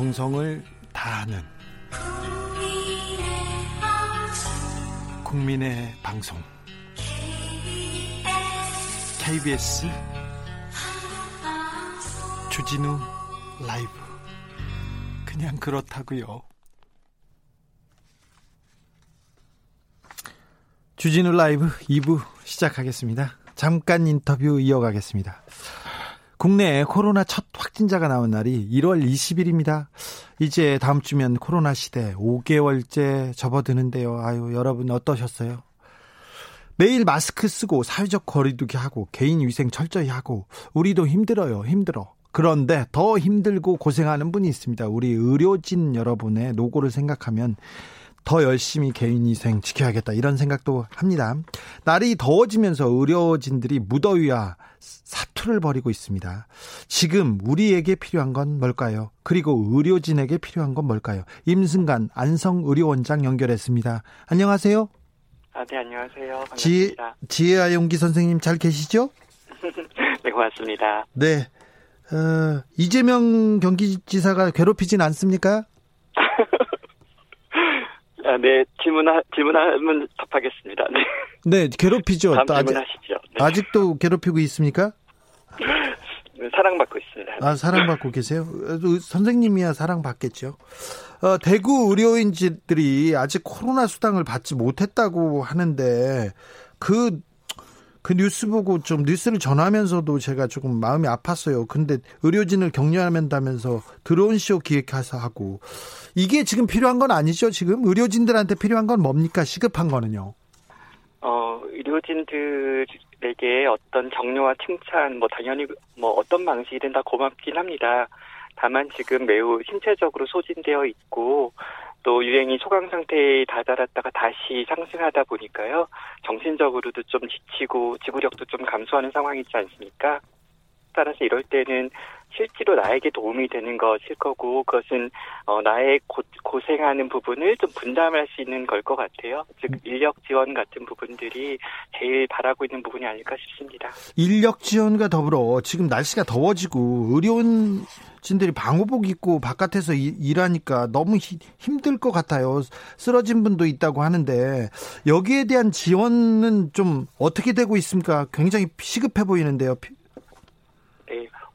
정성을 다하는 국민의 방송 KBS 주진우 라이브 그냥 그렇다고요. 주진우 라이브 2부 시작하겠습니다. 잠깐 인터뷰 이어가겠습니다. 국내에 코로나 첫 확진자가 나온 날이 1월 20일입니다. 이제 다음 주면 코로나 시대 5개월째 접어드는데요. 아유, 여러분 어떠셨어요? 매일 마스크 쓰고 사회적 거리두기 하고 개인 위생 철저히 하고 우리도 힘들어요. 힘들어. 그런데 더 힘들고 고생하는 분이 있습니다. 우리 의료진 여러분의 노고를 생각하면 더 열심히 개인 위생 지켜야겠다 이런 생각도 합니다. 날이 더워지면서 의료진들이 무더위와 사투를 벌이고 있습니다. 지금 우리에게 필요한 건 뭘까요? 그리고 의료진에게 필요한 건 뭘까요? 임승간 안성의료원장 연결했습니다. 안녕하세요. 아, 네, 안녕하세요. 반갑습니다. 지혜, 아 용기 선생님 잘 계시죠? 네, 고맙습니다. 네. 어, 이재명 경기지사가 괴롭히진 않습니까? 아, 네, 질문하, 질문하면 답하겠습니다. 네. 네, 괴롭히죠. 다음 질문하시죠. 네. 아직도 괴롭히고 있습니까? 네, 사랑받고 있습니다. 아, 사랑받고 계세요? 선생님이야 사랑받겠죠. 어, 대구 의료인들이 아직 코로나 수당을 받지 못했다고 하는데 그, 그 뉴스 보고 좀 뉴스를 전하면서도 제가 조금 마음이 아팠어요. 근데 의료진을 격려한다면서 드론 쇼 기획해서 하고 이게 지금 필요한 건 아니죠, 지금? 의료진들한테 필요한 건 뭡니까? 시급한 거는요. 어, 의료진들에게 어떤 격려와 칭찬, 뭐, 당연히, 뭐, 어떤 방식이든 다 고맙긴 합니다. 다만 지금 매우 신체적으로 소진되어 있고, 또 유행이 소강 상태에 다다랐다가 다시 상승하다 보니까요. 정신적으로도 좀 지치고 지구력도 좀 감소하는 상황이지 않습니까? 따라서 이럴 때는 실제로 나에게 도움이 되는 것일 거고 그것은 어, 나의 고, 고생하는 부분을 좀 분담할 수 있는 걸 것 같아요. 즉 인력 지원 같은 부분들이 제일 바라고 있는 부분이 아닐까 싶습니다. 인력 지원과 더불어 지금 날씨가 더워지고 의료 진들이 방호복 입고 바깥에서 일하니까 너무 힘들 것 같아요. 쓰러진 분도 있다고 하는데 여기에 대한 지원은 좀 어떻게 되고 있습니까? 굉장히 시급해 보이는데요.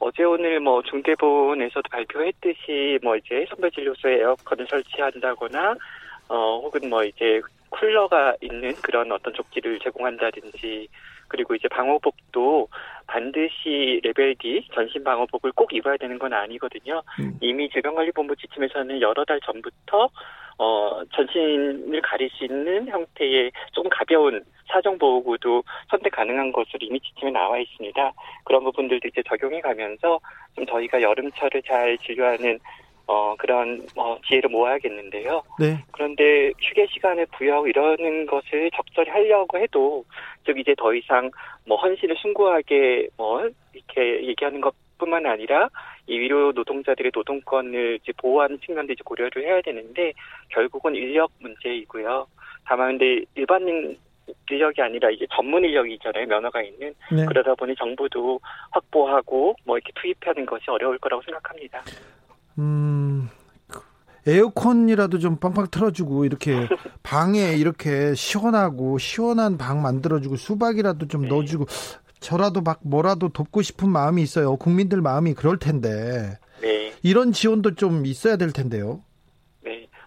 어제 오늘 뭐 중대본에서도 발표했듯이 뭐 이제 선별 진료소에 에어컨을 설치한다거나 어 혹은 뭐 이제 쿨러가 있는 그런 어떤 조끼를 제공한다든지 그리고 이제 방호복도 반드시 레벨 D 전신 방호복을 꼭 입어야 되는 건 아니거든요. 음. 이미 질병관리본부 지침에서는 여러 달 전부터 어 전신을 가릴 수 있는 형태의 좀 가벼운 사정 보호구도 선택 가능한 것으로 이미 지침에 나와 있습니다. 그런 부분들도 이제 적용이 가면서 좀 저희가 여름철을 잘 진료하는 어, 그런, 어, 지혜를 모아야겠는데요. 네. 그런데 휴게 시간을 부여하고 이러는 것을 적절히 하려고 해도, 즉, 이제 더 이상 뭐 헌신을 숭고하게 뭐, 이렇게 얘기하는 것 뿐만 아니라, 이 위로 노동자들의 노동권을 이제 보호하는 측면도 이제 고려를 해야 되는데, 결국은 인력 문제이고요. 다만 근데 일반인 인력이 아니라 이제 전문 인력이잖아요 면허가 있는 네. 그러다 보니 정부도 확보하고 뭐 이렇게 투입하는 것이 어려울 거라고 생각합니다. 음 에어컨이라도 좀 빵빵 틀어주고 이렇게 방에 이렇게 시원하고 시원한 방 만들어주고 수박이라도 좀 네. 넣어주고 저라도 막 뭐라도 돕고 싶은 마음이 있어요. 국민들 마음이 그럴 텐데 네. 이런 지원도 좀 있어야 될 텐데요.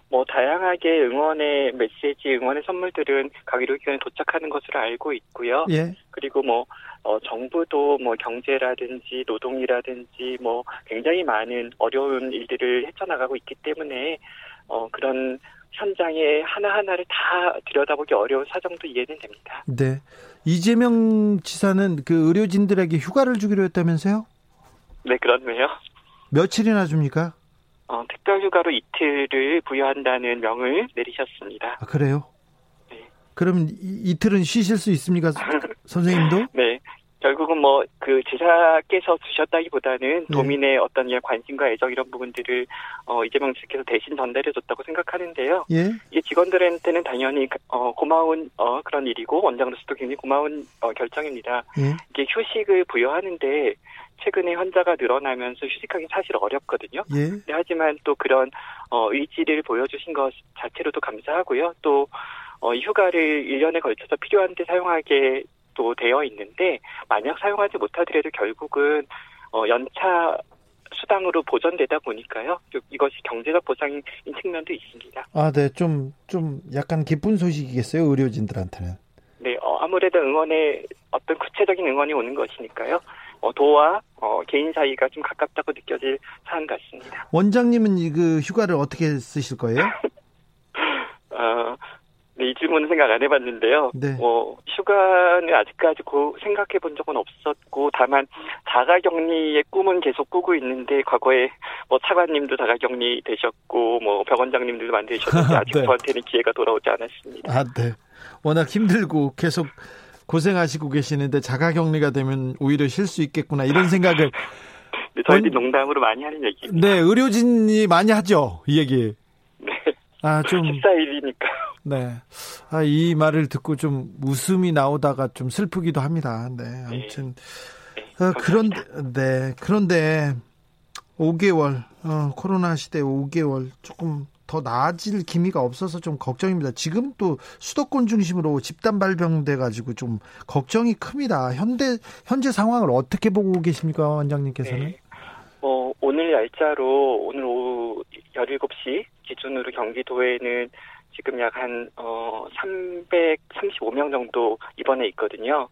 뭐 다양하게 응원의 메시지, 응원의 선물들은 각 의료기관에 도착하는 것으로 알고 있고요. 예. 그리고 뭐 어, 정부도 뭐 경제라든지 노동이라든지 뭐 굉장히 많은 어려운 일들을 헤쳐나가고 있기 때문에 어, 그런 현장에 하나하나를 다 들여다보기 어려운 사정도 이해는 됩니다. 네. 이재명 지사는 그 의료진들에게 휴가를 주기로 했다면서요? 네, 그렇네요. 며칠이나 줍니까? 어, 특별 휴가로 이틀을 부여한다는 명을 내리셨습니다. 아, 그래요? 네. 그럼 이, 이틀은 쉬실 수 있습니까, 선생님도? 네. 결국은 뭐그 지사께서 주셨다기보다는 네. 도민의 어떤 관심과 애정 이런 부분들을 어 이재명 씨께서 대신 전달해줬다고 생각하는데요. 예. 이게 직원들한테는 당연히 어 고마운 어 그런 일이고 원장으로서도 굉장히 고마운 어 결정입니다. 예. 이게 휴식을 부여하는데 최근에 환자가 늘어나면서 휴직하기 사실 어렵거든요. 예. 네, 하지만 또 그런 어, 의지를 보여주신 것 자체로도 감사하고요. 또 어, 휴가를 1년에 걸쳐서 필요한 데 사용하게 또 되어 있는데 만약 사용하지 못하더라도 결국은 어, 연차 수당으로 보전되다 보니까요. 이것이 경제적 보상인 측면도 있습니다. 아, 네. 좀, 좀 약간 기쁜 소식이겠어요. 의료진들한테는. 네, 어, 아무래도 응원의 어떤 구체적인 응원이 오는 것이니까요. 어, 도와 어, 개인 사이가 좀 가깝다고 느껴질 사안 같습니다. 원장님은 그 휴가를 어떻게 쓰실 거예요? 어, 네, 이 질문은 생각 안 해봤는데요. 네. 어, 휴가는 아직까지 고 생각해 본 적은 없었고, 다만 자가격리의 꿈은 계속 꾸고 있는데, 과거에 뭐 차관님도 자가격리 되셨고, 뭐 병원장님들도 만드셨는데, 아직 네. 저한테는 기회가 돌아오지 않았습니다. 아, 네. 워낙 힘들고 계속 고생하시고 계시는데 자가격리가 되면 오히려 쉴 수 있겠구나 이런 생각을 네, 저희들 원... 농담으로 많이 하는 얘기입니다. 네, 의료진이 많이 하죠 이 얘기. 네. 아, 좀. 14일이니까. 네. 아, 이 말을 듣고 좀 웃음이 나오다가 좀 슬프기도 합니다. 네. 아무튼. 네. 어, 그런데, 네. 그런데 5개월, 어, 코로나 시대 5개월 조금 더 나아질 기미가 없어서 좀 걱정입니다. 지금 또 수도권 중심으로 집단 발병돼 가지고 좀 걱정이 큽니다. 현대 현재 상황을 어떻게 보고 계십니까, 원장님께서는? 네. 어, 오늘 날짜로 오늘 오후 17시 기준으로 경기도에는 지금 약 한, 어, 335명 정도 입원해 있거든요.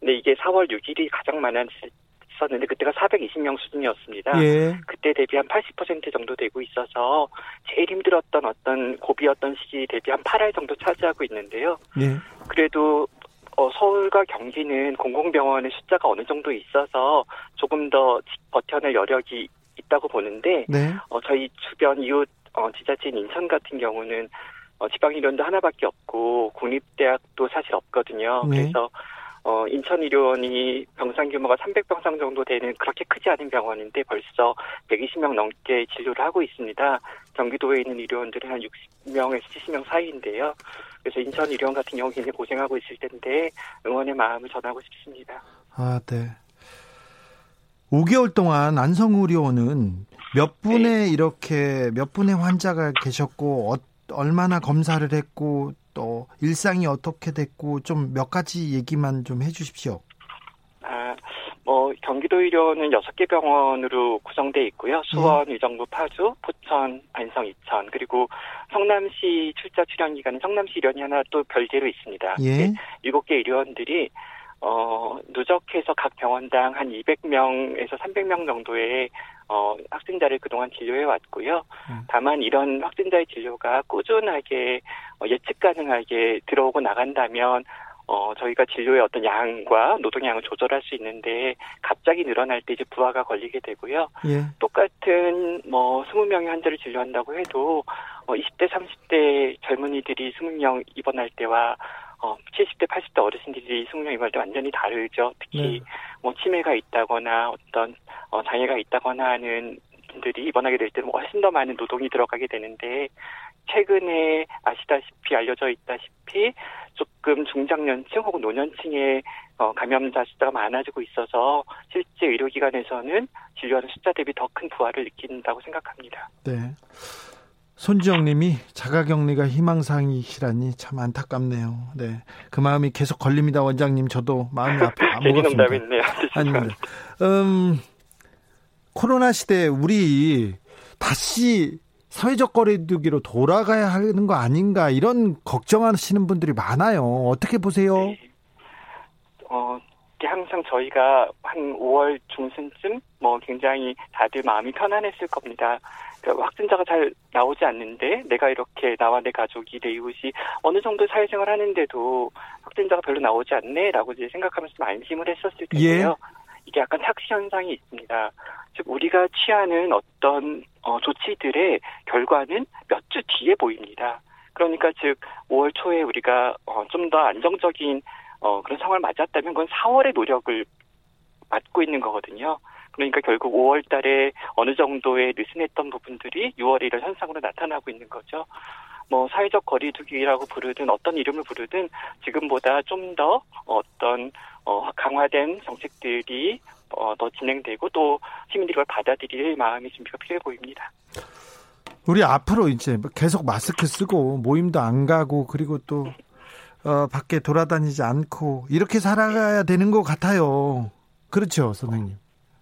근데 이게 4월 6일이 가장 많았었는데 그때가 420명 수준이었습니다. 예. 그때 대비 한 80% 정도 되고 있어서 제일 힘들었던 어떤 고비였던 시기 대비 한 8할 정도 차지하고 있는데요. 예. 그래도 어, 서울과 경기는 공공병원의 숫자가 어느 정도 있어서 조금 더 버텨낼 여력이 있다고 보는데 네. 어, 저희 주변 이웃 어, 지자체인 인천 같은 경우는 어, 지방의료원도 하나밖에 없고 국립대학도 사실 없거든요. 네. 그래서 어, 인천의료원이 병상 규모가 300병상 정도 되는 그렇게 크지 않은 병원인데 벌써 120명 넘게 진료를 하고 있습니다. 경기도에 있는 의료원들은 한 60명에서 70명 사이인데요. 그래서 인천 의료원 같은 경우 굉장히 고생하고 있을 텐데 응원의 마음을 전하고 싶습니다. 아, 네. 5개월 동안 안성의료원은 몇 분의 네. 이렇게 몇 분의 환자가 계셨고 어, 얼마나 검사를 했고 또 일상이 어떻게 됐고 좀 몇 가지 얘기만 좀 해주십시오. 아, 뭐 경기도 의료는 6개 병원으로 구성돼 있고요. 수원, 예. 의정부, 파주, 포천, 안성, 이천 그리고 성남시 출자 출연 기관은 성남시 의료원이 하나 또 별개로 있습니다. 예. 7개 의료원들이 어, 누적해서 각 병원당 한 200명에서 300명 정도의 어, 확진자를 그동안 진료해 왔고요. 음. 다만 이런 확진자의 진료가 꾸준하게 어, 예측 가능하게 들어오고 나간다면 어, 저희가 진료의 어떤 양과 노동량을 조절할 수 있는데 갑자기 늘어날 때 이제 부하가 걸리게 되고요. 예. 똑같은 뭐 20명의 환자를 진료한다고 해도 어, 20대, 30대 젊은이들이 20명 입원할 때와 어, 70대, 80대 어르신들이 숙명 입원할 때 완전히 다르죠. 특히 네. 뭐 치매가 있다거나 어떤 어, 장애가 있다거나 하는 분들이 입원하게 될 때는 훨씬 더 많은 노동이 들어가게 되는데 최근에 아시다시피 알려져 있다시피 조금 중장년층 혹은 노년층의 어, 감염자 숫자가 많아지고 있어서 실제 의료기관에서는 진료하는 숫자 대비 더 큰 부하를 느낀다고 생각합니다. 네. 손지영 님이 자가격리가 희망사항이시라니 참 안타깝네요. 네. 그 마음이 계속 걸립니다, 원장님. 저도 마음이 아파, 안 무겁습니다. 아닙니다. 음, 코로나 시대에 우리 다시 사회적 거리두기로 돌아가야 하는 거 아닌가 이런 걱정하시는 분들이 많아요. 어떻게 보세요? 네. 어, 항상 저희가 한 5월 중순쯤 뭐 굉장히 다들 마음이 편안했을 겁니다. 그러니까 확진자가 잘 나오지 않는데 내가 이렇게 나와 내 가족이 내 이웃이 어느 정도 사회생활 하는데도 확진자가 별로 나오지 않네라고 이제 생각하면서 좀 안심을 했었을 텐데요. 예. 이게 약간 착시 현상이 있습니다. 즉 우리가 취하는 어떤 어, 조치들의 결과는 몇 주 뒤에 보입니다. 그러니까 즉 5월 초에 우리가 어, 좀 더 안정적인 어, 그런 상황을 맞았다면 그건 4월의 노력을 맞고 있는 거거든요. 그러니까 결국 5월 달에 어느 정도의 느슨했던 부분들이 6월에 이런 현상으로 나타나고 있는 거죠. 뭐 사회적 거리두기라고 부르든 어떤 이름을 부르든 지금보다 좀 더 어떤 어, 강화된 정책들이 어, 더 진행되고 또 시민들이 그걸 받아들일 마음의 준비가 필요해 보입니다. 우리 앞으로 이제 계속 마스크 쓰고 모임도 안 가고 그리고 또 어, 밖에 돌아다니지 않고 이렇게 살아가야 되는 것 같아요. 그렇죠, 선생님.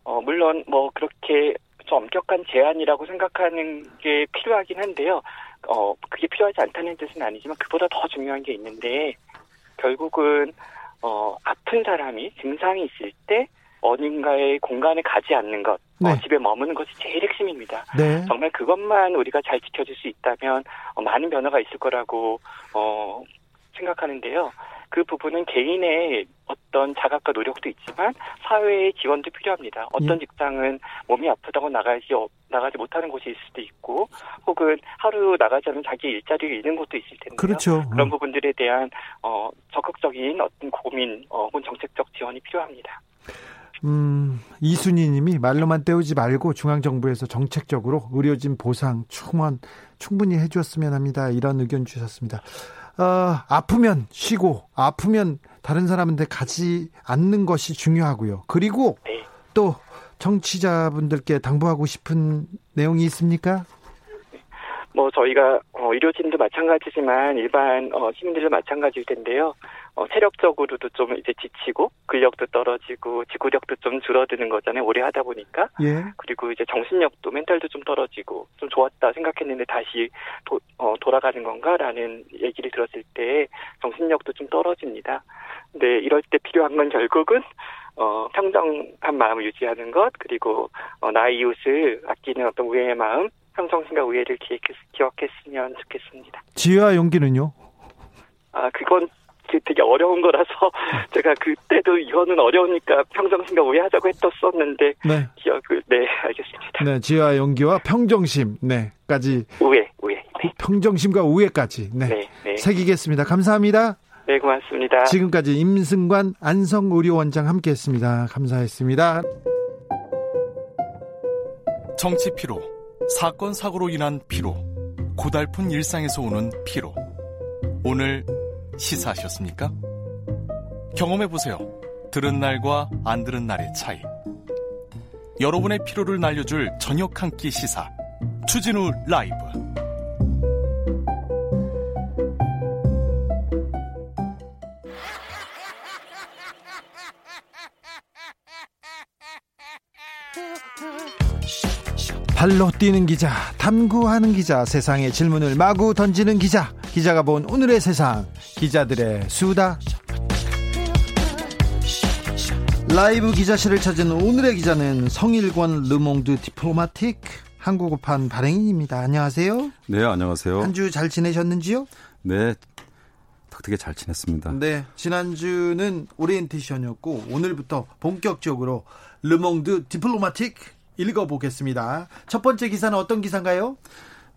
어, 물론 뭐 그렇게 좀 엄격한 제한이라고 생각하는 게 필요하긴 한데요. 어, 그게 필요하지 않다는 뜻은 아니지만 그보다 더 중요한 게 있는데 결국은 어, 아픈 사람이 증상이 있을 때 어딘가의 공간에 가지 않는 것, 어, 네. 어, 집에 머무는 것이 제일 핵심입니다. 네. 정말 그것만 우리가 잘 지켜줄 수 있다면 어, 많은 변화가 있을 거라고 어, 생각하는데요. 그 부분은 개인의 어떤 자각과 노력도 있지만 사회의 지원도 필요합니다. 어떤 예. 직장은 몸이 아프다고 나가지 어, 나가지 못하는 곳이 있을 수도 있고, 혹은 하루 나가자면 자기 일자리를 잃는 곳도 있을 텐데 그렇죠. 그런 어. 부분들에 대한 어, 적극적인 어떤 고민 어, 혹은 정책적 지원이 필요합니다. 음, 이순희 님이 말로만 때우지 말고 중앙정부에서 정책적으로 의료진 보상, 충원 충분히 해주었으면 합니다. 이런 의견 주셨습니다. 어, 아프면 쉬고 아프면 다른 사람한테 가지 않는 것이 중요하고요. 그리고 네. 또 정치자분들께 당부하고 싶은 내용이 있습니까? 뭐 저희가 어, 의료진도 마찬가지지만 일반 어, 시민들도 마찬가지일 텐데요. 어, 체력적으로도 좀 이제 지치고 근력도 떨어지고 지구력도 좀 줄어드는 거잖아요. 오래 하다 보니까. 예. 그리고 이제 정신력도 멘탈도 좀 떨어지고 좀 좋았다 생각했는데 다시 도, 어, 돌아가는 건가라는 얘기를 들었을 때 정신력도 좀 떨어집니다. 근데 이럴 때 필요한 건 결국은 어, 평정한 마음을 유지하는 것, 그리고, 어, 나의 이웃을 아끼는 어떤 우애의 마음, 평정심과 우애를 기획했, 기억했으면 좋겠습니다. 지혜와 용기는요? 아, 그건 되게 어려운 거라서 제가 그때도 이거는 어려우니까 평정심과 우애하자고 했었었는데 네. 기억을 네 알겠습니다. 네 지혜와 용기와 평정심 네까지 우애 우애 네. 평정심과 우애까지 네, 네, 네. 새기겠습니다. 감사합니다. 네 고맙습니다. 지금까지 임승관 안성의료원장 함께했습니다. 감사했습니다. 정치 피로, 사건 사고로 인한 피로, 고달픈 일상에서 오는 피로. 오늘 시사하셨습니까? 경험해보세요. 들은 날과 안 들은 날의 차이. 여러분의 피로를 날려줄 저녁 한 끼 시사. 추진우 라이브. 발로 뛰는 기자, 탐구하는 기자, 세상의 질문을 마구 던지는 기자, 기자가 본 오늘의 세상, 기자들의 수다. 라이브 기자실을 찾은 오늘의 기자는 성일권 르몽드 디플로마틱 한국어판 발행인입니다. 안녕하세요. 네, 안녕하세요. 한 주 잘 지내셨는지요? 네, 덕택에 잘 지냈습니다. 네, 지난주는 오리엔테이션이었고 오늘부터 본격적으로 르몽드 디플로마틱 읽어보겠습니다. 첫 번째 기사는 어떤 기사인가요?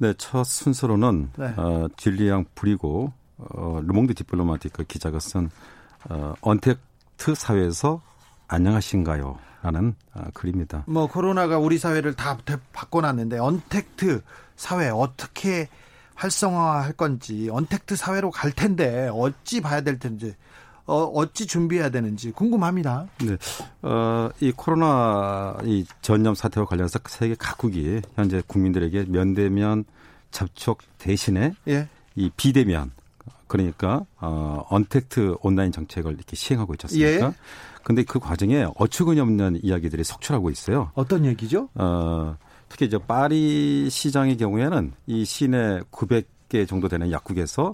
네, 첫 순서로는 네. 어, 진리양 부리고 어, 르몽드 디플로마티크 기자가 쓴 어, 언택트 사회에서 안녕하신가요? 라는 어, 글입니다. 뭐 코로나가 우리 사회를 다 바꿔놨는데 언택트 사회 어떻게 활성화할 건지 언택트 사회로 갈 텐데 어찌 봐야 될 텐지 어, 어찌 준비해야 되는지 궁금합니다. 네. 어, 이 코로나 이 전염 사태와 관련해서 세계 각국이 현재 국민들에게 면대면 접촉 대신에 예. 이 비대면 그러니까 어, 언택트 온라인 정책을 이렇게 시행하고 있지 않습니까? 예. 근데 그 과정에 어처구니 없는 이야기들이 속출하고 있어요. 어떤 얘기죠? 어, 특히 이제 파리 시장의 경우에는 이 시내 900개 정도 되는 약국에서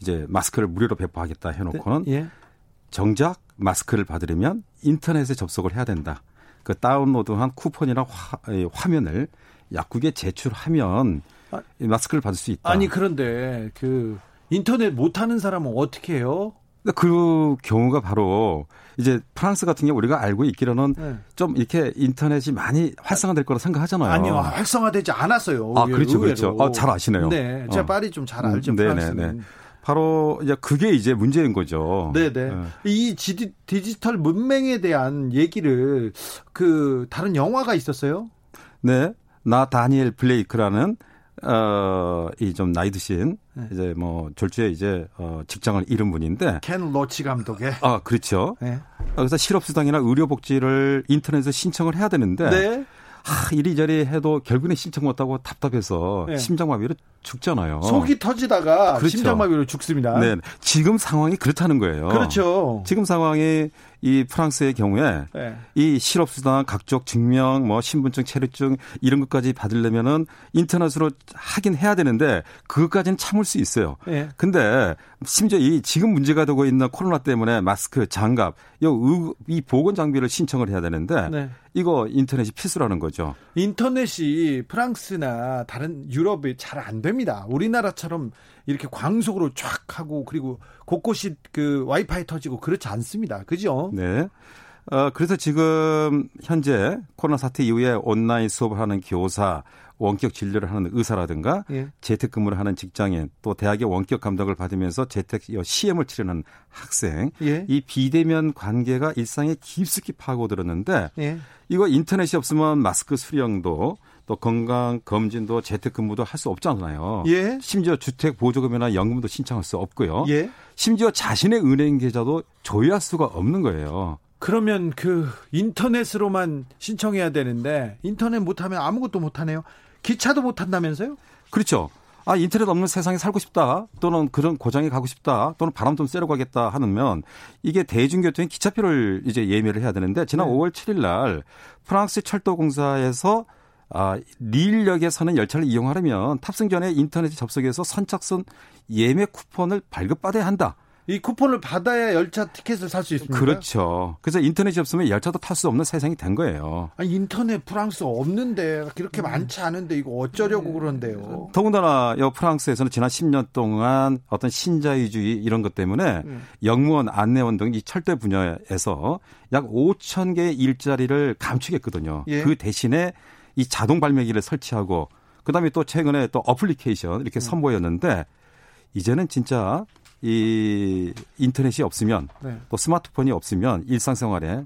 이제 마스크를 무료로 배포하겠다 해놓고는 네. 예. 정작 마스크를 받으려면 인터넷에 접속을 해야 된다. 그 다운로드한 쿠폰이나 화, 화면을 약국에 제출하면 아, 마스크를 받을 수 있다. 아니 그런데 그 인터넷 못하는 사람은 어떻게 해요? 그 경우가 바로 이제 프랑스 같은 경우 우리가 알고 있기로는 네. 좀 이렇게 인터넷이 많이 활성화될 거라 생각하잖아요. 아니요, 활성화되지 않았어요. 아, 그렇죠, 그렇죠. 아, 잘 아시네요. 네, 제가 어. 파리 좀 잘 알죠. 음, 네네네. 프랑스는. 바로 이제 그게 이제 문제인 거죠. 네네. 네. 이 디지털 문맹에 대한 얘기를 그 다른 영화가 있었어요? 네. 나 다니엘 블레이크라는 어, 이 좀 나이 드신 네. 이제 뭐 졸지에 이제 어, 직장을 잃은 분인데 켄 로치 감독의 아 그렇죠. 네. 그래서 실업수당이나 의료복지를 인터넷에서 신청을 해야 되는데 네. 아, 이리저리 해도 결국에 신청 못하고 답답해서 네. 심장마비로 죽잖아요. 속이 터지다가 그렇죠. 심장마비로 죽습니다. 네. 지금 상황이 그렇다는 거예요. 그렇죠. 지금 상황이 이 프랑스의 경우에 네. 이 실업수당, 각종 증명, 뭐 신분증, 체류증 이런 것까지 받으려면은 인터넷으로 하긴 해야 되는데 그것까지는 참을 수 있어요. 네. 근데 심지어 이 지금 문제가 되고 있는 코로나 때문에 마스크, 장갑, 이 보건 장비를 신청을 해야 되는데 네. 이거 인터넷이 필수라는 거죠. 인터넷이 프랑스나 다른 유럽이 잘 안 됩니다. 우리나라처럼 이렇게 광속으로 쫙 하고 그리고 곳곳이 그 와이파이 터지고 그렇지 않습니다. 그죠? 네. 어, 그래서 지금 현재 코로나 사태 이후에 온라인 수업을 하는 교사, 원격 진료를 하는 의사라든가 예. 재택근무를 하는 직장인 또 대학의 원격 감독을 받으면서 재택 시험을 치르는 학생 예. 이 비대면 관계가 일상에 깊숙이 파고들었는데 예. 이거 인터넷이 없으면 마스크 수령도 또 건강 검진도 재택근무도 할 수 없잖아요. 예. 심지어 주택 보조금이나 연금도 신청할 수 없고요. 예. 심지어 자신의 은행 계좌도 조회할 수가 없는 거예요. 그러면 그 인터넷으로만 신청해야 되는데 인터넷 못하면 아무것도 못하네요. 기차도 못한다면서요? 그렇죠. 아, 인터넷 없는 세상에 살고 싶다. 또는 그런 고장에 가고 싶다. 또는 바람 좀 쐬러 가겠다 하면 이게 대중교통의 기차표를 이제 예매를 해야 되는데 지난 네. 5월 7일 날 프랑스 철도공사에서 아, 릴역에 서는 열차를 이용하려면 탑승 전에 인터넷에 접속해서 선착순 예매 쿠폰을 발급받아야 한다. 이 쿠폰을 받아야 열차 티켓을 살 수 있습니다. 그렇죠. 그래서 인터넷이 없으면 열차도 탈 수 없는 세상이 된 거예요. 아니, 인터넷 프랑스 없는데 그렇게 많지 않은데 이거 어쩌려고 그런데요. 더군다나 여 프랑스에서는 지난 10년 동안 어떤 신자유주의 이런 것 때문에 음. 영무원, 안내원 등 이 철도 분야에서 약 5천 개의 일자리를 감축했거든요. 예. 그 대신에 이 자동 발매기를 설치하고 그다음에 또 최근에 또 어플리케이션 이렇게 음. 선보였는데 이제는 진짜 이 인터넷이 없으면 네. 또 스마트폰이 없으면 일상생활에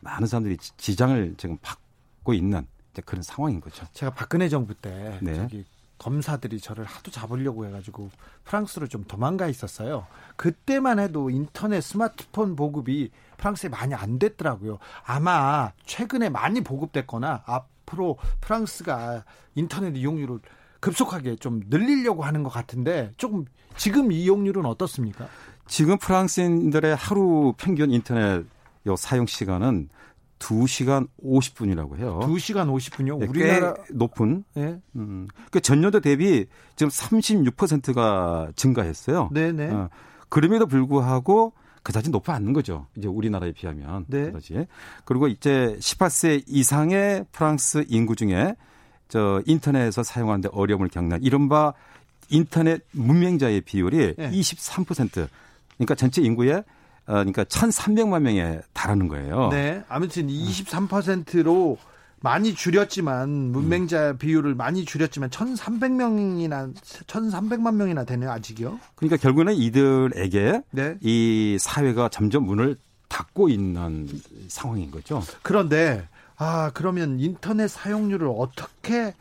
많은 사람들이 지장을 지금 받고 있는 그런 상황인 거죠. 제가 박근혜 정부 때 네. 저기 검사들이 저를 하도 잡으려고 해가지고 프랑스로 좀 도망가 있었어요. 그때만 해도 인터넷 스마트폰 보급이 프랑스에 많이 안 됐더라고요. 아마 최근에 많이 보급됐거나 앞으로 프랑스가 인터넷 이용률을 급속하게 좀 늘리려고 하는 것 같은데 조금 지금 이용률은 어떻습니까? 지금 프랑스인들의 하루 평균 인터넷 요 사용 시간은 2시간 50분이라고 해요. 2시간 50분요? 네, 우리나라 높은. 네. 음. 그 전년도 대비 지금 36%가 증가했어요. 네, 네. 어, 그럼에도 불구하고 그다지 높지 않는 거죠. 이제 우리나라에 비하면. 네. 그다지. 그리고 이제 18세 이상의 프랑스 인구 중에 저 인터넷에서 사용하는데 어려움을 겪는 이른바 인터넷 문맹자의 비율이 네. 23% 그러니까 전체 인구의 어, 그러니까 1,300만 명에 달하는 거예요. 네. 아무튼 23%로 많이 줄였지만 문맹자 음. 비율을 많이 줄였지만 1,300명이나 1,300만 명이나 되네요, 아직요. 그러니까 결국은 이들에게 네. 이 사회가 점점 문을 닫고 있는 상황인 거죠. 그런데 아, 그러면 인터넷 사용률을 어떻게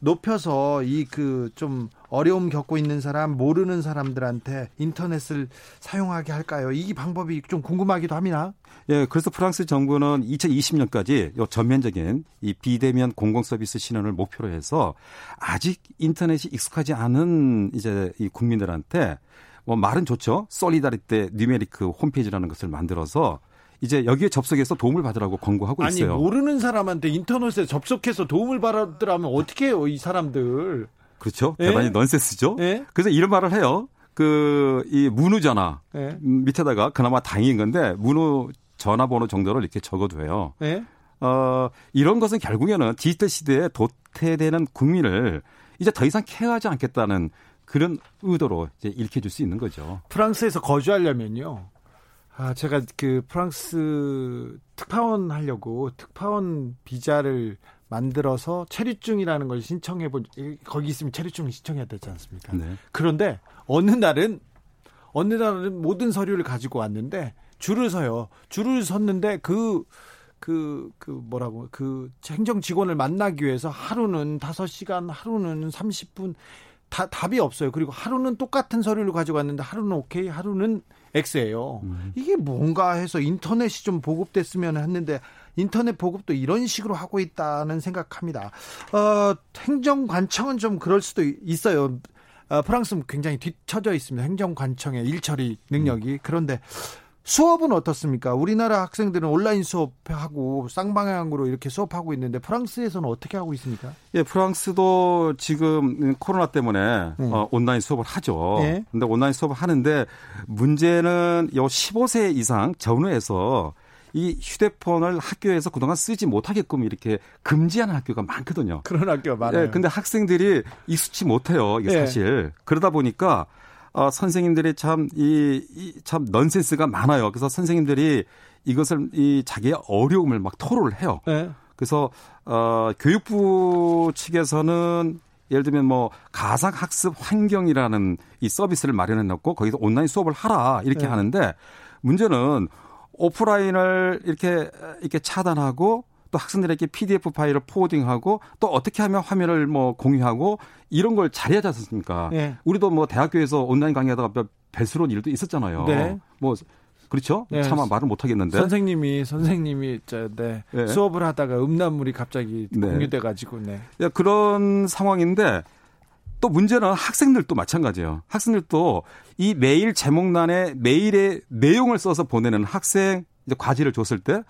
높여서 이 그 좀 어려움 겪고 있는 사람, 모르는 사람들한테 인터넷을 사용하게 할까요? 이 방법이 좀 궁금하기도 합니다. 예, 그래서 프랑스 정부는 2020년까지 요 전면적인 이 비대면 공공 서비스 신원을 목표로 해서 아직 인터넷이 익숙하지 않은 이제 이 국민들한테 뭐 말은 좋죠. 솔리다리때 뉴메리크 홈페이지라는 것을 만들어서 이제 여기에 접속해서 도움을 받으라고 권고하고 아니, 있어요. 아니 모르는 사람한테 인터넷에 접속해서 도움을 받으라면 어떻게 해요, 이 사람들? 그렇죠. 예? 대단히 넌센스죠. 예? 그래서 이런 말을 해요. 그 이 문우 전화 예? 밑에다가 그나마 다행인 건데 문우 전화번호 정도를 이렇게 적어도요. 예? 어, 이런 것은 결국에는 디지털 시대에 도태되는 국민을 이제 더 이상 케어하지 않겠다는 그런 의도로 이제 읽혀줄 수 있는 거죠. 프랑스에서 거주하려면요. 아, 제가 그 프랑스 특파원 하려고 특파원 비자를 만들어서 체류증이라는 걸 신청해 본 거기 있으면 체류증을 신청해야 되지 않습니까? 네. 그런데 어느 날은 어느 날은 모든 서류를 가지고 왔는데 줄을 서요. 줄을 섰는데 그 그, 그, 뭐라고, 그 행정 직원을 만나기 위해서 하루는 5시간, 하루는 30분, 다, 답이 없어요. 그리고 하루는 똑같은 서류를 가지고 왔는데 하루는 오케이, 하루는 X예요. 음. 이게 뭔가 해서 인터넷이 좀 보급됐으면 했는데 인터넷 보급도 이런 식으로 하고 있다는 생각합니다. 어, 행정관청은 좀 그럴 수도 있어요. 어, 프랑스는 굉장히 뒤처져 있습니다. 행정관청의 일처리 능력이. 그런데 수업은 어떻습니까? 우리나라 학생들은 온라인 수업하고 쌍방향으로 이렇게 수업하고 있는데 프랑스에서는 어떻게 하고 있습니까? 예, 프랑스도 지금 코로나 때문에 네. 어, 온라인 수업을 하죠. 네. 근데 온라인 수업을 하는데 문제는 요 15세 이상 전후에서 이 휴대폰을 학교에서 그동안 쓰지 못하게끔 이렇게 금지하는 학교가 많거든요. 그런 학교가 많아요. 네, 근데 학생들이 익숙치 못해요. 이게 네. 사실. 그러다 보니까 어, 선생님들이 참, 이, 이, 참, 넌센스가 많아요. 그래서 선생님들이 이것을, 이 자기의 어려움을 막 토로를 해요. 네. 그래서, 어, 교육부 측에서는 예를 들면 뭐 가상학습 환경이라는 이 서비스를 마련해 놓고 거기서 온라인 수업을 하라 이렇게 네. 하는데 문제는 오프라인을 이렇게 이렇게 차단하고 또 학생들에게 PDF 파일을 포워딩하고 또 어떻게 하면 화면을 뭐 공유하고 이런 걸 잘해야 되지 않습니까? 네. 우리도 뭐 대학교에서 온라인 강의하다가 벨스론 일도 있었잖아요. 네. 뭐 그렇죠? 네. 차마 말을 못 하겠는데. 선생님이 선생님이 저 네. 네. 수업을 하다가 음란물이 갑자기 네. 공유돼 가지고 네. 네. 그런 상황인데 또 문제는 학생들도 마찬가지예요. 학생들도 이 메일 제목란에 메일의 내용을 써서 보내는 학생 이제 과제를 줬을 때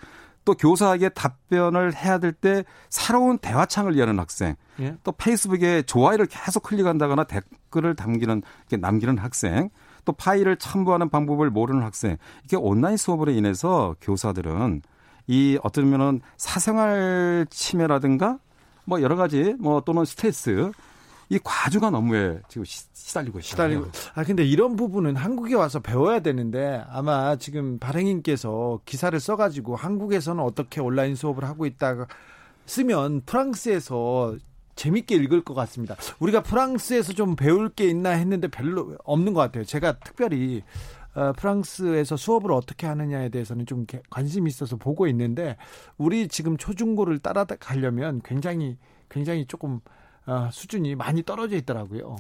또 교사에게 답변을 해야 될 때 새로운 대화창을 여는 학생, 예? 또 페이스북에 좋아요를 계속 클릭한다거나 댓글을 담기는 남기는 학생, 또 파일을 첨부하는 방법을 모르는 학생, 이게 온라인 수업으로 인해서 교사들은 이 어쩌면은 사생활 침해라든가 뭐 여러 가지 뭐 또는 스트레스 이 과중한 업무에 지금 시달리고 있어요. 시달리고. 아 근데 이런 부분은 한국에 와서 배워야 되는데 아마 지금 발행인께서 기사를 써가지고 한국에서는 어떻게 온라인 수업을 하고 있다가 쓰면 프랑스에서 재밌게 읽을 것 같습니다. 우리가 프랑스에서 좀 배울 게 있나 했는데 별로 없는 것 같아요. 제가 특별히 어, 프랑스에서 수업을 어떻게 하느냐에 대해서는 좀 관심이 있어서 보고 있는데 우리 지금 초중고를 따라가려면 굉장히 굉장히 조금 어, 수준이 많이 떨어져 있더라고요.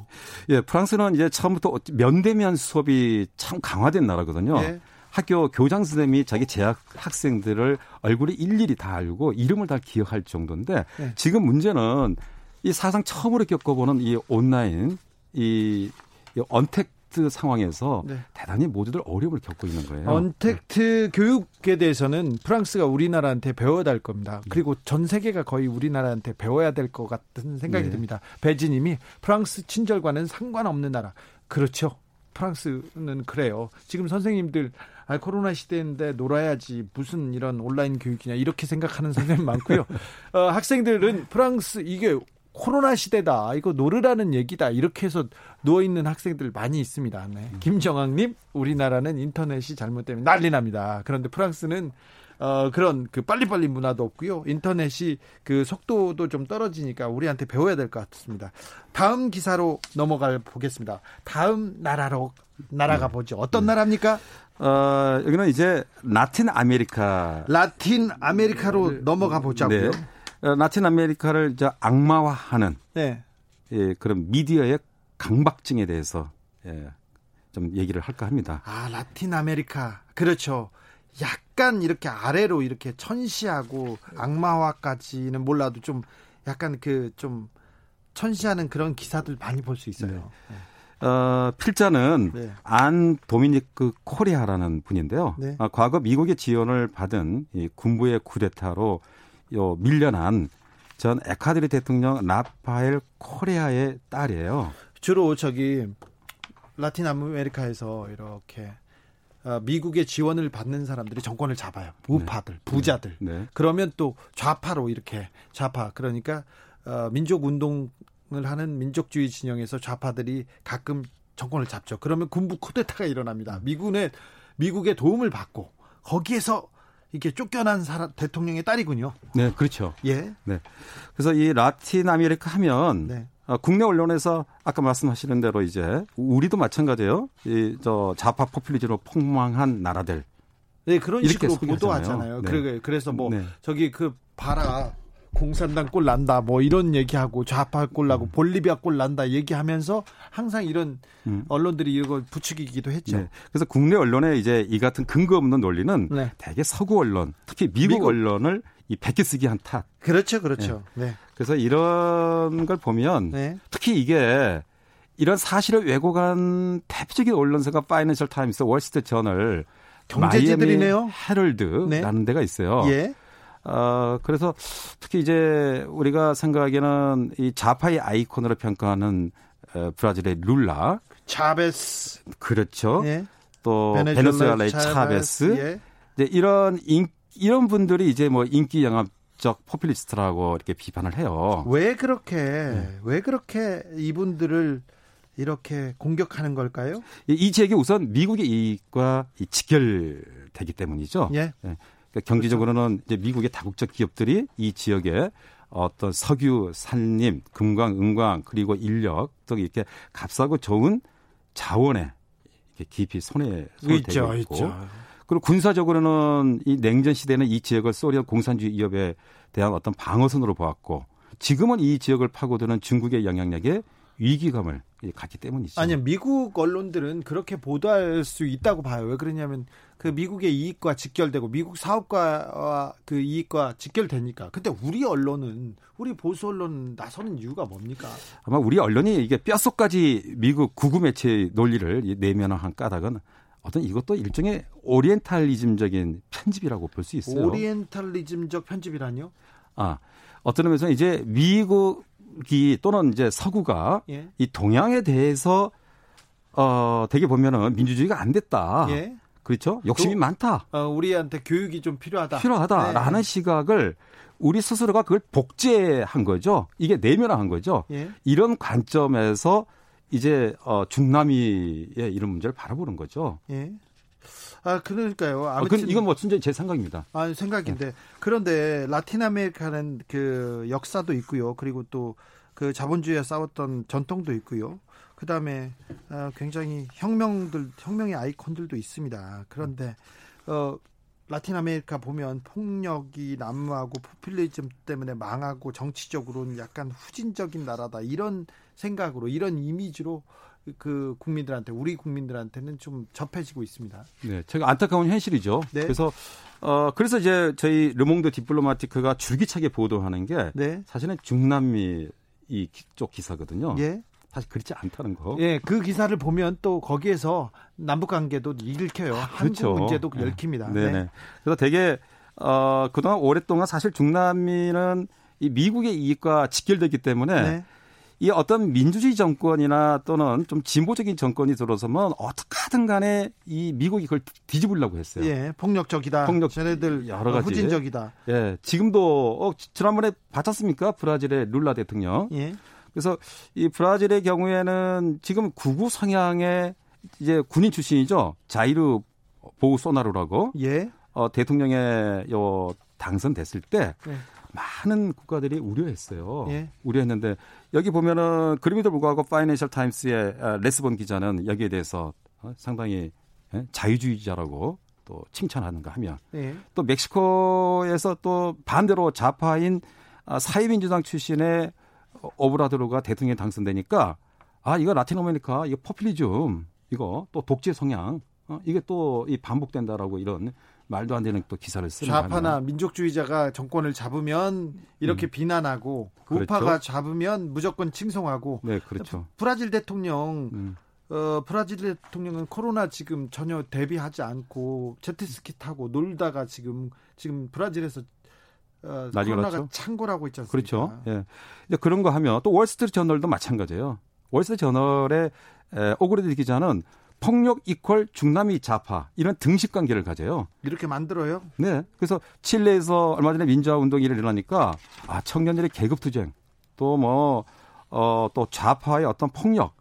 예, 프랑스는 이제 처음부터 면대면 수업이 참 강화된 나라거든요. 예. 학교 교장 선생님이 자기 재학 학생들을 얼굴이 일일이 다 알고 이름을 다 기억할 정도인데 예. 지금 문제는 이 사상 처음으로 겪어보는 이 온라인 이, 이 언택 언택트 상황에서 네. 대단히 모두들 어려움을 겪고 있는 거예요. 언택트 네. 교육에 대해서는 프랑스가 우리나라한테 배워야 될 겁니다. 그리고 전 세계가 거의 우리나라한테 배워야 될 것 같은 생각이 네. 듭니다. 배지님이 프랑스 친절과는 상관없는 나라. 그렇죠. 프랑스는 그래요. 지금 선생님들 아, 코로나 시대인데 놀아야지 무슨 이런 온라인 교육이냐 이렇게 생각하는 선생님 많고요. 어, 학생들은 프랑스 이게 코로나 시대다. 이거 노르라는 얘기다. 이렇게 해서 누워 있는 학생들 많이 있습니다. 네. 음. 김정학 님, 우리나라는 인터넷이 잘못되면 난리 납니다. 그런데 프랑스는 어, 그런 그 빨리빨리 문화도 없고요. 인터넷이 그 속도도 좀 떨어지니까 우리한테 배워야 될 것 같습니다. 다음 기사로 넘어가 보겠습니다. 다음 나라로 나라가 네. 보죠. 어떤 네. 나라입니까? 어, 여기는 이제 라틴 아메리카. 라틴 아메리카로 네. 넘어가 보자고요. 네. 어, 라틴 아메리카를 이제 악마화하는 네. 예, 그런 미디어의 강박증에 대해서 예, 좀 얘기를 할까 합니다. 아, 라틴 아메리카. 그렇죠. 약간 이렇게 아래로 이렇게 천시하고 악마화까지는 몰라도 좀 약간 그 좀 천시하는 그런 기사들 많이 볼 수 있어요. 네. 네. 어, 필자는 네. 안 도미니크 코레아라는 분인데요. 네. 어, 과거 미국의 지원을 받은 이 군부의 쿠데타로 요 밀려난 전 에콰도르 대통령 라파엘 코레아의 딸이에요. 주로 저기 라틴 아메리카에서 이렇게 어, 미국의 지원을 받는 사람들이 정권을 잡아요. 우파들, 네. 부자들. 네. 네. 그러면 또 좌파로 이렇게 좌파 그러니까 어, 민족 운동을 하는 민족주의 진영에서 좌파들이 가끔 정권을 잡죠. 그러면 군부 쿠데타가 일어납니다. 미군의 미국의 도움을 받고 거기에서 이게 쫓겨난 사람 대통령의 딸이군요. 네, 그렇죠. 예. 네. 그래서 이 라틴 아메리카 하면 네. 어, 국내 언론에서 아까 말씀하시는 대로 이제 우리도 마찬가지예요. 이 저 좌파 포퓰리즘으로 폭망한 나라들. 네, 그런 식으로 보도하잖아요. 네. 그래서 뭐 네. 저기 그 봐라 공산당 꼴 난다 뭐 이런 얘기하고 좌파 꼴 나고 음. 볼리비아 꼴 난다 얘기하면서 항상 이런 음. 언론들이 이걸 부추기기도 했죠. 네. 그래서 국내 언론에 이제 이 같은 근거 없는 논리는 네. 대개 서구 언론, 특히 미국, 미국. 언론을 이 베껴 쓰기 한 탓. 그렇죠, 그렇죠. 네. 네. 그래서 이런 걸 보면 네. 특히 이게 이런 사실을 왜곡한 대표적인 언론사가 파이낸셜 타임스, 월스트리트 저널, 경제지들이네요. 헤럴드라는 네. 데가 있어요. 예. 어, 그래서 특히 이제 우리가 생각하기에는 이 좌파의 아이콘으로 평가하는 어, 브라질의 룰라. 차베스. 그렇죠. 예. 또 베네수엘라의 차베스. 예. 이제 이런 인, 이런 분들이 이제 뭐 인기 영합적 포퓰리스트라고 이렇게 비판을 해요. 왜 그렇게 네. 왜 그렇게 이분들을 이렇게 공격하는 걸까요? 이, 이 지역이 우선 미국의 이익과 직결되기 때문이죠. 예. 네. 그러니까 경제적으로는 이제 미국의 다국적 기업들이 이 지역에 어떤 석유, 산림, 금광, 은광 그리고 인력 등 이렇게 값싸고 좋은 자원에 이렇게 깊이 손에 손을 대고 있고 있죠. 그리고 군사적으로는 이 냉전 시대는 이 지역을 소련 공산주의 위협에 대한 어떤 방어선으로 보았고 지금은 이 지역을 파고드는 중국의 영향력에 위기감을 갖기 때문이죠. 아니요, 미국 언론들은 그렇게 보도할 수 있다고 봐요. 왜 그러냐면 그 미국의 이익과 직결되고 미국 사업과 그 이익과 직결되니까. 근데 우리 언론은 우리 보수 언론 나서는 이유가 뭡니까? 아마 우리 언론이 이게 뼛속까지 미국 구구 매체 논리를 내면한 까닭은 어떤 이것도 일종의 오리엔탈리즘적인 편집이라고 볼 수 있어요. 오리엔탈리즘적 편집이라뇨? 아, 어떤 의미에서 이제 미국 이 또는 이제 서구가 예. 이 동양에 대해서 어 되게 보면은 민주주의가 안 됐다. 예. 그렇죠? 욕심이 또, 많다. 어, 우리한테 교육이 좀 필요하다. 필요하다라는 네. 시각을 우리 스스로가 그걸 복제한 거죠. 이게 내면화한 거죠. 예. 이런 관점에서 이제 어 중남미의 이런 문제를 바라보는 거죠. 예. 아 그러니까요. 아, 아무튼 이건 뭐 순전히 제 생각입니다. 아 생각인데 네. 그런데 라틴 아메리카는 그 역사도 있고요. 그리고 또 그 자본주의와 싸웠던 전통도 있고요. 그 다음에 어, 굉장히 혁명들 혁명의 아이콘들도 있습니다. 그런데 어, 라틴 아메리카 보면 폭력이 난무하고 포퓰리즘 때문에 망하고 정치적으로는 약간 후진적인 나라다 이런 생각으로 이런 이미지로 그 국민들한테 우리 국민들한테는 좀 접해지고 있습니다. 네, 제가 안타까운 현실이죠. 네. 그래서 어 그래서 이제 저희 르몽드 디플로마티크가 줄기차게 보도하는 게 네. 사실은 중남미 이쪽 기사거든요. 예. 사실 그렇지 않다는 거. 예, 그 기사를 보면 또 거기에서 남북 관계도 읽혀요. 아, 그렇죠. 한국 문제도 네. 읽힙니다. 네네. 네. 그래서 되게 어 그동안 오랫동안 사실 중남미는 이 미국의 이익과 직결되기 때문에 네. 이 어떤 민주주의 정권이나 또는 좀 진보적인 정권이 들어서면 어떻게든 간에 이 미국이 그걸 뒤집으려고 했어요. 예, 폭력적이다. 폭력, 쟤네들 여러 가지. 후진적이다. 예, 지금도 어, 지난번에 봤았습니까? 브라질의 룰라 대통령. 예. 그래서 이 브라질의 경우에는 지금 구구 성향의 이제 군인 출신이죠. 자이르 보우소나루라고. 예. 어, 대통령에 요 당선됐을 때 예. 많은 국가들이 우려했어요. 예. 우려했는데 여기 보면은 그림에도 불구하고 파이낸셜 타임스의 아, 레스본 기자는 여기에 대해서 어, 상당히 예, 자유주의자라고 또 칭찬하는가 하면 예. 또 멕시코에서 또 반대로 좌파인 아, 사회민주당 출신의 오브라도르가 대통령에 당선되니까 아 이거 라틴 아메리카 이거 포퓰리즘 이거 또 독재 성향 어, 이게 또 이 반복된다라고 이런 말도 안 되는 또 기사를 쓰는 좌파나 민족주의자가 정권을 잡으면 이렇게 음. 비난하고 그렇죠. 우파가 잡으면 무조건 칭송하고 네, 그렇죠. 브라질 대통령 음. 어, 브라질 대통령은 코로나 지금 전혀 대비하지 않고 제트스키 타고 놀다가 지금 지금 브라질에서 어, 코로나가 그렇죠. 창궐하고 있지 않습니까? 그렇죠. 예. 이제 그런 거 하면 또 월스트리트 저널도 마찬가지예요. 월스트리트 저널의 오그레드 기자는 폭력 equal 중남미 좌파 이런 등식 관계를 가져요. 이렇게 만들어요? 네. 그래서 칠레에서 얼마 전에 민주화 운동이 일어나니까 아 청년들의 계급 투쟁 또 뭐 어, 또 좌파의 어떤 폭력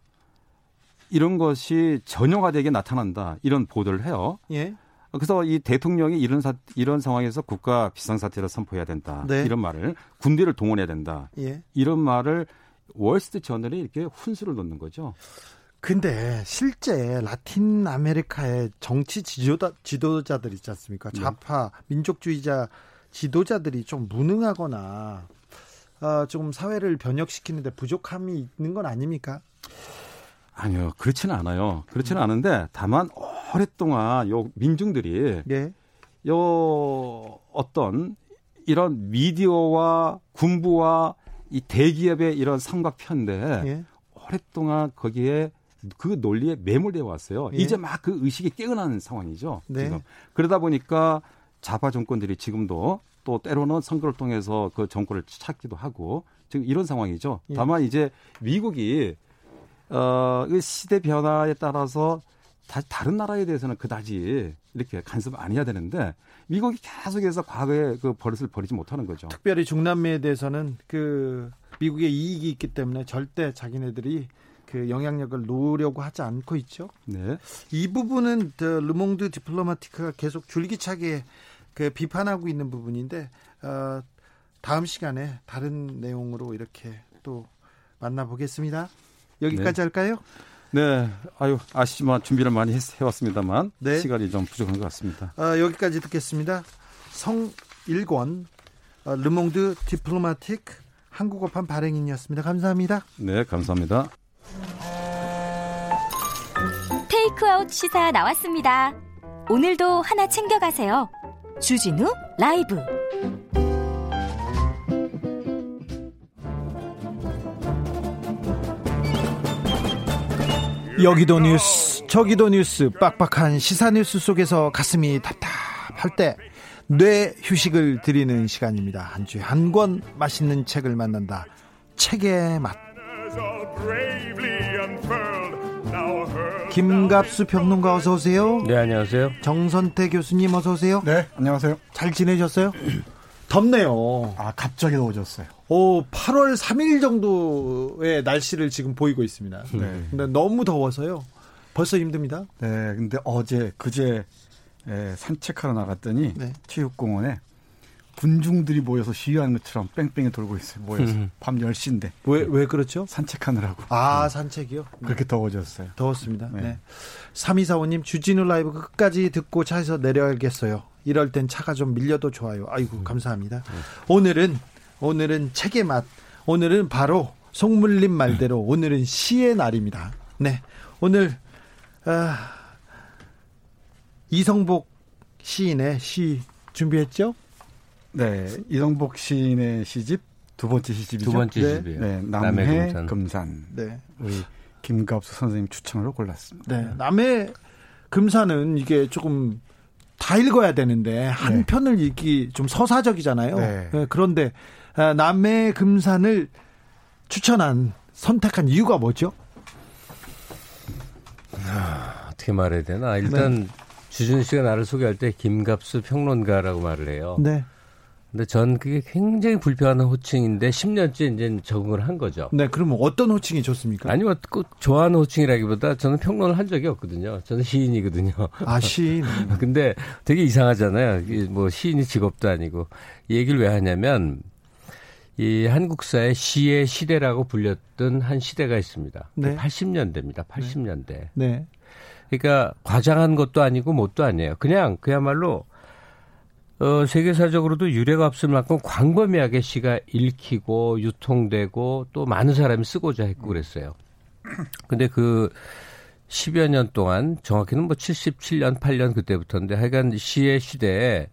이런 것이 전형화되게 나타난다 이런 보도를 해요. 예. 그래서 이 대통령이 이런 사, 이런 상황에서 국가 비상사태를 선포해야 된다. 네. 이런 말을 군대를 동원해야 된다. 예. 이런 말을 월스트 저널이 이렇게 훈수를 놓는 거죠. 근데 실제 라틴 아메리카의 정치 지도자, 지도자들 있지 않습니까? 네. 좌파 네. 민족주의자 지도자들이 좀 무능하거나 어, 좀 사회를 변혁시키는데 부족함이 있는 건 아닙니까? 아니요, 그렇지는 않아요. 그렇지는 음. 않은데 다만 오랫동안 요 민중들이 예. 요 어떤 이런 미디어와 군부와 이 대기업의 이런 삼각편대 예. 오랫동안 거기에 그 논리에 매몰되어 왔어요. 예. 이제 막 그 의식이 깨어나는 상황이죠. 네. 지금 그러다 보니까 자파 정권들이 지금도 또 때로는 선거를 통해서 그 정권을 찾기도 하고 지금 이런 상황이죠. 예. 다만 이제 미국이 어, 그 시대 변화에 따라서 다, 다른 나라에 대해서는 그다지 이렇게 간섭 안 해야 되는데 미국이 계속해서 과거에 그 버릇을 버리지 못하는 거죠. 특별히 중남미에 대해서는 그 미국의 이익이 있기 때문에 절대 자기네들이 그 영향력을 놓으려고 하지 않고 있죠. 네. 이 부분은 르몽드 디플로마티크가 계속 줄기차게 그 비판하고 있는 부분인데 어, 다음 시간에 다른 내용으로 이렇게 또 만나보겠습니다. 여기까지 네. 할까요? 네, 아유 아시지만 준비를 많이 했, 해왔습니다만 네. 시간이 좀 부족한 것 같습니다. 아, 여기까지 듣겠습니다. 성일권 어, 르몽드 디플로마틱 한국어판 발행인이었습니다. 감사합니다. 네, 감사합니다. 테이크아웃 시사 나왔습니다. 오늘도 하나 챙겨가세요. 주진우 라이브. 여기도 뉴스, 저기도 뉴스, 빡빡한 시사 뉴스 속에서 가슴이 답답할 때 뇌 휴식을 드리는 시간입니다. 한 주에 한 권 맛있는 책을 만난다. 책의 맛. 김갑수 평론가 어서 오세요. 네, 안녕하세요. 정선태 교수님 어서 오세요. 네, 안녕하세요. 잘 지내셨어요? 덥네요. 아, 갑자기 더워졌어요. 오, 8월 3일 정도의 날씨를 지금 보이고 있습니다. 네. 근데 너무 더워서요. 벌써 힘듭니다. 네, 근데 어제, 그제 예, 산책하러 나갔더니 네. 체육공원에 군중들이 모여서 시위하는 것처럼 뺑뺑이 돌고 있어요. 모여서 음. 밤 10시인데. 왜, 왜 그렇죠? 산책하느라고. 아, 네. 산책이요? 그렇게 더워졌어요. 더웠습니다. 네. 네. 3245 님, 주진우 라이브 끝까지 듣고 차에서 내려야겠어요. 이럴 땐 차가 좀 밀려도 좋아요. 아이고, 음. 감사합니다. 네. 오늘은, 오늘은 책의 맛. 오늘은 바로 송물림 말대로 오늘은 시의 날입니다. 네. 오늘, 아, 이성복 시인의 시 준비했죠? 네, 이성복 시인의 시집 두 번째 시집이죠. 두 번째 네. 시집이에요. 네, 남해, 남해 금산. 금산. 네. 우리 김갑수 선생님 추천으로 골랐습니다. 네, 남해 금산은 이게 조금 다 읽어야 되는데 한 네. 편을 읽기 좀 서사적이잖아요. 네. 네, 그런데 아, 남해 금산을 추천한 선택한 이유가 뭐죠? 아, 어떻게 말해야 되나? 일단 네. 주준 씨가 나를 소개할 때 김갑수 평론가라고 말을 해요. 네. 근데 전 그게 굉장히 불편한 호칭인데 10년째 이제 적응을 한 거죠. 네, 그러면 어떤 호칭이 좋습니까? 아니면 꼭 좋아하는 호칭이라기보다 저는 평론을 한 적이 없거든요. 저는 시인이거든요. 아, 시인. 근데 되게 이상하잖아요. 뭐 시인이 직업도 아니고. 이 얘기를 왜 하냐면 이 한국사의 시의 시대라고 불렸던 한 시대가 있습니다. 네. 80년대입니다. 80년대. 네. 그러니까 과장한 것도 아니고 뭣도 아니에요. 그냥 그야말로 어, 세계사적으로도 유례가 없을 만큼 광범위하게 시가 읽히고 유통되고 또 많은 사람이 쓰고자 했고 그랬어요. 근데 그 10여 년 동안 정확히는 뭐 77년, 8년 그때부터인데 하여간 시의 시대에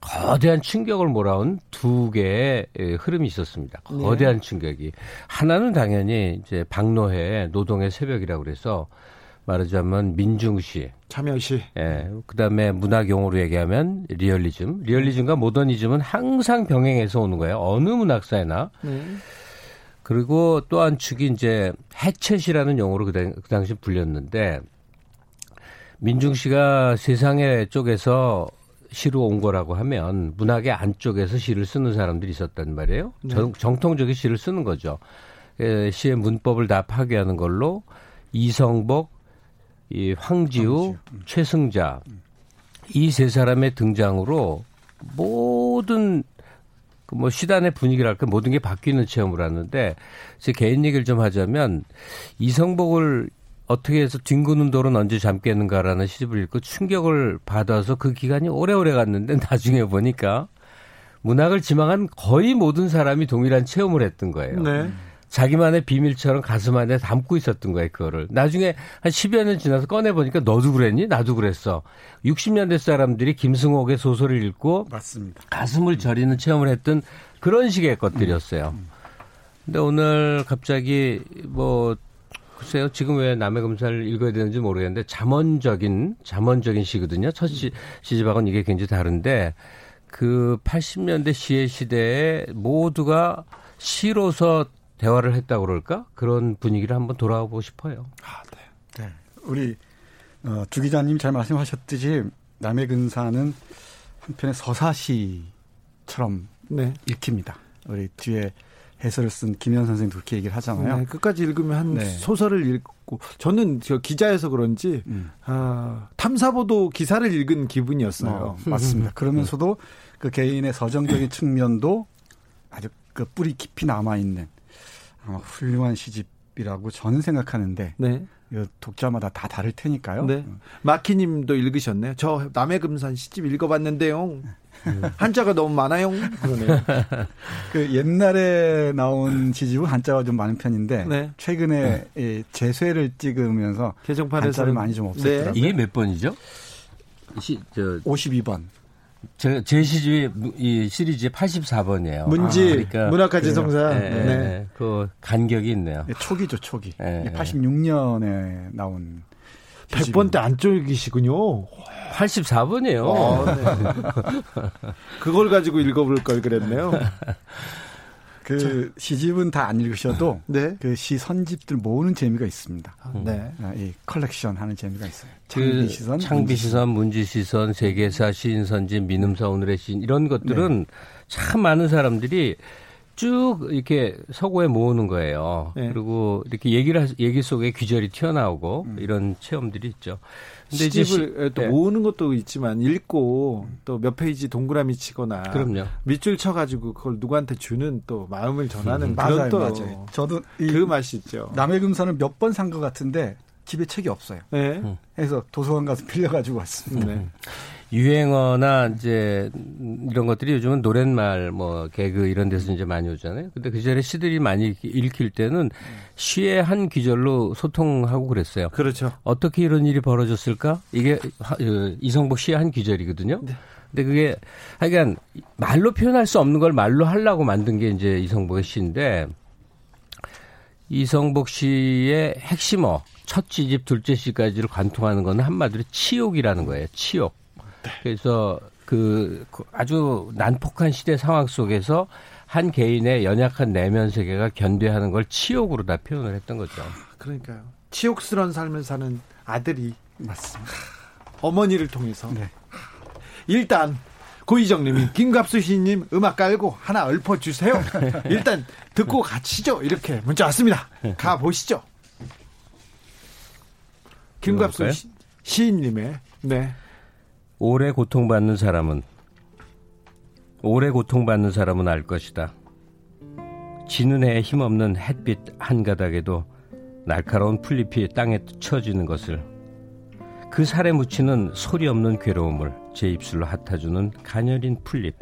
거대한 충격을 몰아온 두 개의 예, 흐름이 있었습니다. 네. 거대한 네. 충격이. 하나는 당연히 이제 박노해 노동의 새벽이라고 그래서 말하자면 민중시, 참여시, 예, 그다음에 문학 용어로 얘기하면 리얼리즘, 리얼리즘과 모더니즘은 항상 병행해서 오는 거예요. 어느 문학사에나. 네. 그리고 또 한 축이 이제 해체시라는 용어로 그, 당, 그 당시 불렸는데 민중시가 세상의 쪽에서 시로 온 거라고 하면 문학의 안쪽에서 시를 쓰는 사람들이 있었단 말이에요. 네. 정, 정통적인 시를 쓰는 거죠. 예, 시의 문법을 다 파괴하는 걸로 이성복, 이 황지우, 음. 최승자 이세 사람의 등장으로 모든 그뭐 시단의 분위기랄까 모든 게 바뀌는 체험을 하는데 제 개인 얘기를 좀 하자면 이성복을 어떻게 해서 뒹구는 돌은 언제 잠겠는가라는 시집을 읽고 충격을 받아서 그 기간이 오래오래 갔는데 나중에 보니까 문학을 지망한 거의 모든 사람이 동일한 체험을 했던 거예요. 네. 자기만의 비밀처럼 가슴 안에 담고 있었던 거예요, 그거를. 나중에 한 10여 년 지나서 꺼내보니까 너도 그랬니? 나도 그랬어. 60년대 사람들이 김승옥의 소설을 읽고 맞습니다. 가슴을 저리는 체험을 했던 그런 식의 것들이었어요. 근데 오늘 갑자기 뭐 글쎄요, 지금 왜 남의 검사를 읽어야 되는지 모르겠는데 잠언적인 잠언적인 시거든요. 첫 시, 시집하고는 이게 굉장히 다른데 그 80년대 시의 시대에 모두가 시로서 대화를 했다고 그럴까? 그런 분위기를 한번 돌아보고 싶어요. 아, 네. 네. 우리 어, 주 기자님 잘 말씀하셨듯이 남의 근사는 한편의 서사시처럼 네. 읽힙니다. 우리 뒤에 해설을 쓴 김현 선생도 그렇게 얘기를 하잖아요. 네, 끝까지 읽으면 한 네. 소설을 읽고 저는 저 기자여서 그런지 음. 아, 탐사보도 기사를 읽은 기분이었어요. 어, 맞습니다. 음. 그러면서도 그 개인의 서정적인 측면도 아주 그 뿌리 깊이 남아 있는 아마 훌륭한 시집이라고 저는 생각하는데 네. 독자마다 다 다를 테니까요. 네. 음. 마키님도 읽으셨네요. 저 남해 금산 시집 읽어봤는데요. 한자가 너무 많아요. 그러네요. 그 옛날에 나온 시집은 한자가 좀 많은 편인데 네. 최근에 네. 재쇄를 찍으면서 개정판에서 한자를 많이 좀 없앴더라고요. 네. 이게 몇 번이죠? 시, 저 52번. 제, 제 시집이 이 시리즈의 84번이에요. 문지 아, 그러니까 문학과지성사. 네, 네. 네. 그 간격이 있네요. 네, 초기죠, 초기. 네. 86년에 나온 100번 때 안쪽이시군요. 84번이에요. 어, 네. 그걸 가지고 읽어볼 걸 그랬네요. 그 시집은 다 안 읽으셔도 네? 그 시 선집들 모으는 재미가 있습니다. 아, 네. 아, 이 컬렉션 하는 재미가 있어요. 창비 시선, 창비 시선, 문지 시선, 세계사, 시인 선집, 민음사 오늘의 시인 이런 것들은 네. 참 많은 사람들이 쭉 이렇게 서고에 모으는 거예요. 네. 그리고 이렇게 얘기를 얘기 속에 귀절이 튀어나오고 음. 이런 체험들이 있죠. 근데 시집을 시, 또 네. 모으는 것도 있지만 읽고 또 몇 페이지 동그라미 치거나 그럼요. 밑줄 쳐가지고 그걸 누구한테 주는 또 마음을 전하는 음. 그런 맞아요, 또 맞아요. 저도 그 맛이 있죠. 남의 금산을 몇 번 산 것 같은데 집에 책이 없어요. 네. 음. 해서 도서관 가서 빌려가지고 왔습니다. 네. 유행어나 이제 이런 것들이 요즘은 노랫말 뭐 개그 이런 데서 이제 많이 오잖아요. 근데 그 전에 시들이 많이 읽힐 때는 시의 한 귀절로 소통하고 그랬어요. 그렇죠. 어떻게 이런 일이 벌어졌을까? 이게 그 이성복 시의 한 귀절이거든요. 네. 근데 그게 하여간 말로 표현할 수 없는 걸 말로 하려고 만든 게 이제 이성복의 시인데 이성복 씨의 핵심어 첫 시집 둘째 시까지를 관통하는 거는 한마디로 치욕이라는 거예요. 치욕. 네. 그래서 그 아주 난폭한 시대 상황 속에서 한 개인의 연약한 내면 세계가 견뎌하는 걸 치욕으로 다 표현을 했던 거죠. 그러니까요. 치욕스러운 삶을 사는 아들이 맞습니다. 어머니를 통해서. 네. 일단 고희정님이 김갑수 시인님 음악 깔고 하나 읊어주세요. 일단 듣고 가시죠. 이렇게 문자 왔습니다. 가 보시죠. 김갑수 시인님의 네. 오래 고통받는 사람은 오래 고통받는 사람은 알 것이다. 지는 해에 힘없는 햇빛 한 가닥에도 날카로운 풀잎이 땅에 쳐지는 것을 그 살에 묻히는 소리 없는 괴로움을 제 입술로 핫아주는 가녀린 풀잎.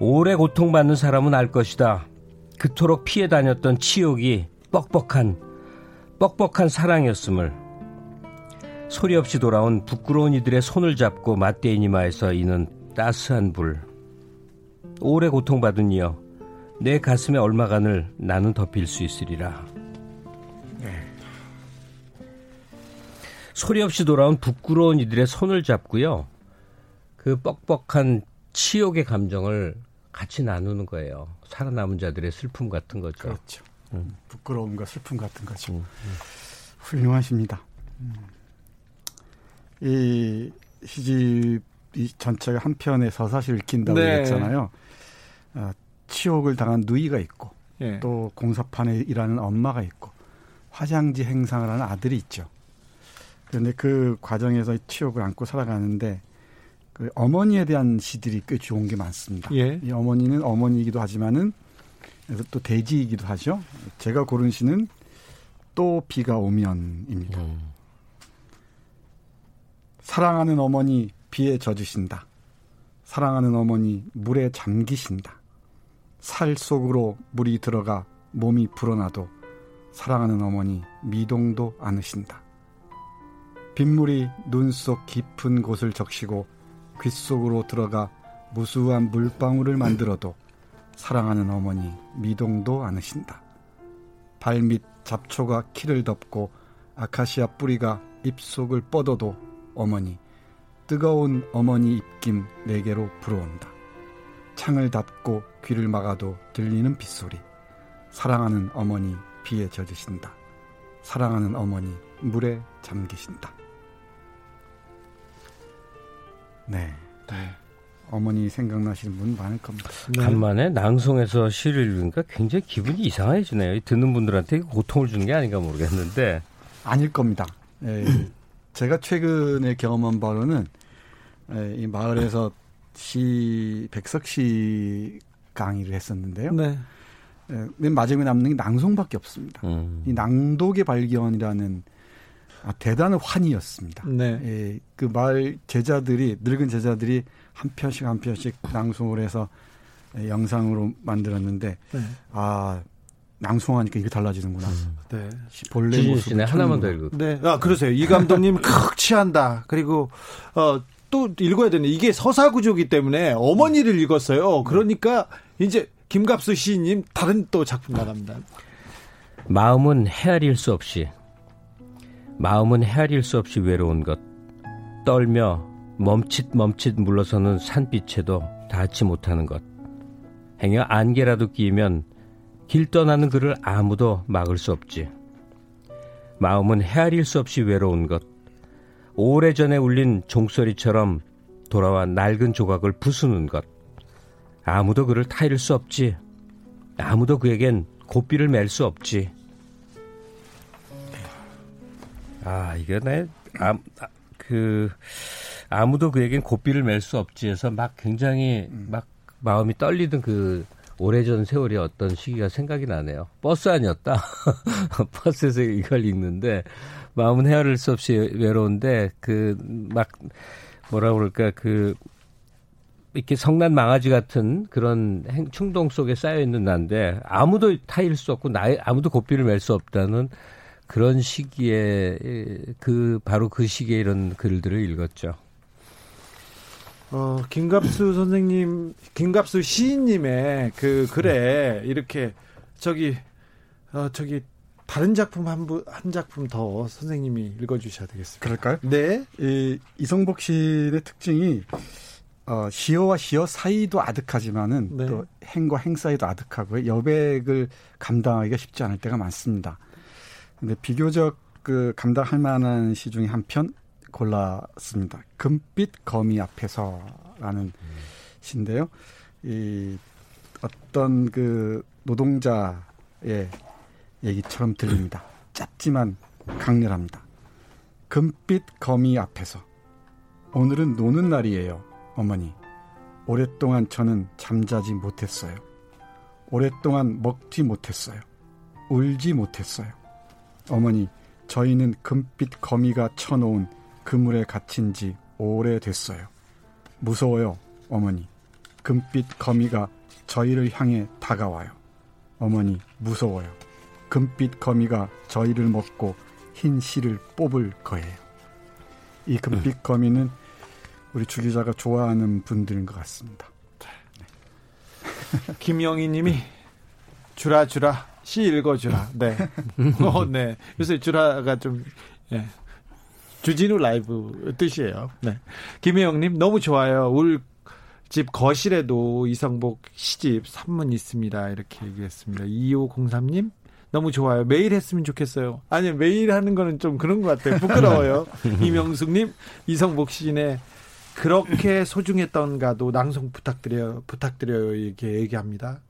오래 고통받는 사람은 알 것이다. 그토록 피해 다녔던 치욕이 뻑뻑한, 뻑뻑한 사랑이었음을 소리 없이 돌아온 부끄러운 이들의 손을 잡고 맞대인 이마에서 이는 따스한 불. 오래 고통받은 이여, 내 가슴의 얼마간을 나는 덮일 수 있으리라. 네. 소리 없이 돌아온 부끄러운 이들의 손을 잡고요. 그 뻑뻑한 치욕의 감정을 같이 나누는 거예요. 살아남은 자들의 슬픔 같은 거죠. 그렇죠. 음. 부끄러움과 슬픔 같은 거죠. 음, 음. 훌륭하십니다. 음. 이 시집 이 전체가 한 편의 서사실 읽힌다고 네. 했잖아요. 어, 치욕을 당한 누이가 있고 네. 또 공사판에 일하는 엄마가 있고 화장지 행상을 하는 아들이 있죠. 그런데 그 과정에서 치욕을 안고 살아가는데 그 어머니에 대한 시들이 꽤 좋은 게 많습니다. 예. 이 어머니는 어머니이기도 하지만은 그래서 또 대지이기도 하죠. 제가 고른 시는 또 비가 오면입니다. 음. 사랑하는 어머니 비에 젖으신다. 사랑하는 어머니 물에 잠기신다. 살 속으로 물이 들어가 몸이 불어나도 사랑하는 어머니 미동도 않으신다. 빗물이 눈 속 깊은 곳을 적시고 귓 속으로 들어가 무수한 물방울을 만들어도 사랑하는 어머니 미동도 않으신다. 발밑 잡초가 키를 덮고 아카시아 뿌리가 입속을 뻗어도 어머니 뜨거운 어머니 입김 내게로 불어온다. 창을 닫고 귀를 막아도 들리는 빗소리. 사랑하는 어머니 비에 젖으신다. 사랑하는 어머니 물에 잠기신다. 네. 네. 어머니 생각나시는 분 많을 겁니다. 네. 간만에 낭송에서 시를 읽으니까 굉장히 기분이 이상해지네요. 듣는 분들한테 고통을 주는 게 아닌가 모르겠는데. 아닐 겁니다. 예, 제가 최근에 경험한 바로는 예, 이 마을에서 시 백석 시 강의를 했었는데요. 네. 예, 맨 마지막에 남는 게 낭송밖에 없습니다. 음. 이 낭독의 발견이라는 아, 대단한 환희였습니다. 네. 예, 그말 제자들이 늙은 제자들이 한 편씩 한 편씩 낭송을 해서 예, 영상으로 만들었는데 네. 아 낭송하니까 이게 달라지는구나. 음. 네. 본래 모습 하나만 더 읽고. 네. 아 그러세요. 이 감독님 크 취한다. 그리고 어 또 읽어야 되는 이게 서사구조기 때문에 어머니를 읽었어요. 그러니까 이제 김갑수 시인님 다른 또 작품 나갑니다. 마음은 헤아릴 수 없이 마음은 헤아릴 수 없이 외로운 것 떨며 멈칫 멈칫 물러서는 산빛에도 닿지 못하는 것 행여 안개라도 끼면 길 떠나는 그를 아무도 막을 수 없지 마음은 헤아릴 수 없이 외로운 것 오래전에 울린 종소리처럼 돌아와 낡은 조각을 부수는 것. 아무도 그를 타이를 수 없지. 아무도 그에겐 고삐를 맬 수 없지. 아, 이게 내, 아, 그, 아무도 그에겐 고삐를 맬 수 없지 해서 막 굉장히 막 마음이 떨리던 그 오래전 세월이 어떤 시기가 생각이 나네요. 버스 아니었다. 버스에서 이걸 읽는데 마음은 헤아릴 수 없이 외로운데 그 막 뭐라 그럴까 그 이렇게 성난 망아지 같은 그런 행, 충동 속에 쌓여 있는 난데 아무도 타일 수 없고 나 아무도 고삐를 맬 수 없다는 그런 시기에 그 바로 그 시기에 이런 글들을 읽었죠. 어, 김갑수 선생님, 김갑수 시인님의 그 글에 이렇게 저기 어, 저기 다른 작품 한, 부, 한 작품 더 선생님이 읽어주셔야 되겠습니다. 그럴까요? 네. 이, 이성복 시의 특징이 어, 시어와 시어 사이도 아득하지만은 네. 또 행과 행 사이도 아득하고요. 여백을 감당하기가 쉽지 않을 때가 많습니다. 근데 비교적 그 감당할 만한 시 중에 한 편 골랐습니다. 금빛 거미 앞에서라는 음. 시인데요. 이 어떤 그 노동자의 얘기처럼 들립니다. 짧지만 강렬합니다. 금빛 거미 앞에서 오늘은 노는 날이에요, 어머니. 오랫동안 저는 잠자지 못했어요. 오랫동안 먹지 못했어요. 울지 못했어요. 어머니, 저희는 금빛 거미가 쳐놓은 그물에 갇힌 지 오래됐어요. 무서워요, 어머니. 금빛 거미가 저희를 향해 다가와요. 어머니, 무서워요. 금빛 거미가 저희를 먹고 흰 실을 뽑을 거예요. 이 금빛 음. 거미는 우리 주 기자가 좋아하는 분들인 것 같습니다. 네. 김영희 님이 주라 주라 시 읽어주라. 네. 어, 네. 요새 주라가 좀, 예. 주진우 라이브 뜻이에요. 네. 김혜영님, 너무 좋아요. 울 집 거실에도 이성복 시집 산문 있습니다. 이렇게 얘기했습니다. 2503님, 너무 좋아요. 매일 했으면 좋겠어요. 아니, 매일 하는 거는 좀 그런 것 같아요. 부끄러워요. 이명숙님, 이성복 시인의 그렇게 소중했던가도 낭송 부탁드려요. 부탁드려요. 이렇게 얘기합니다.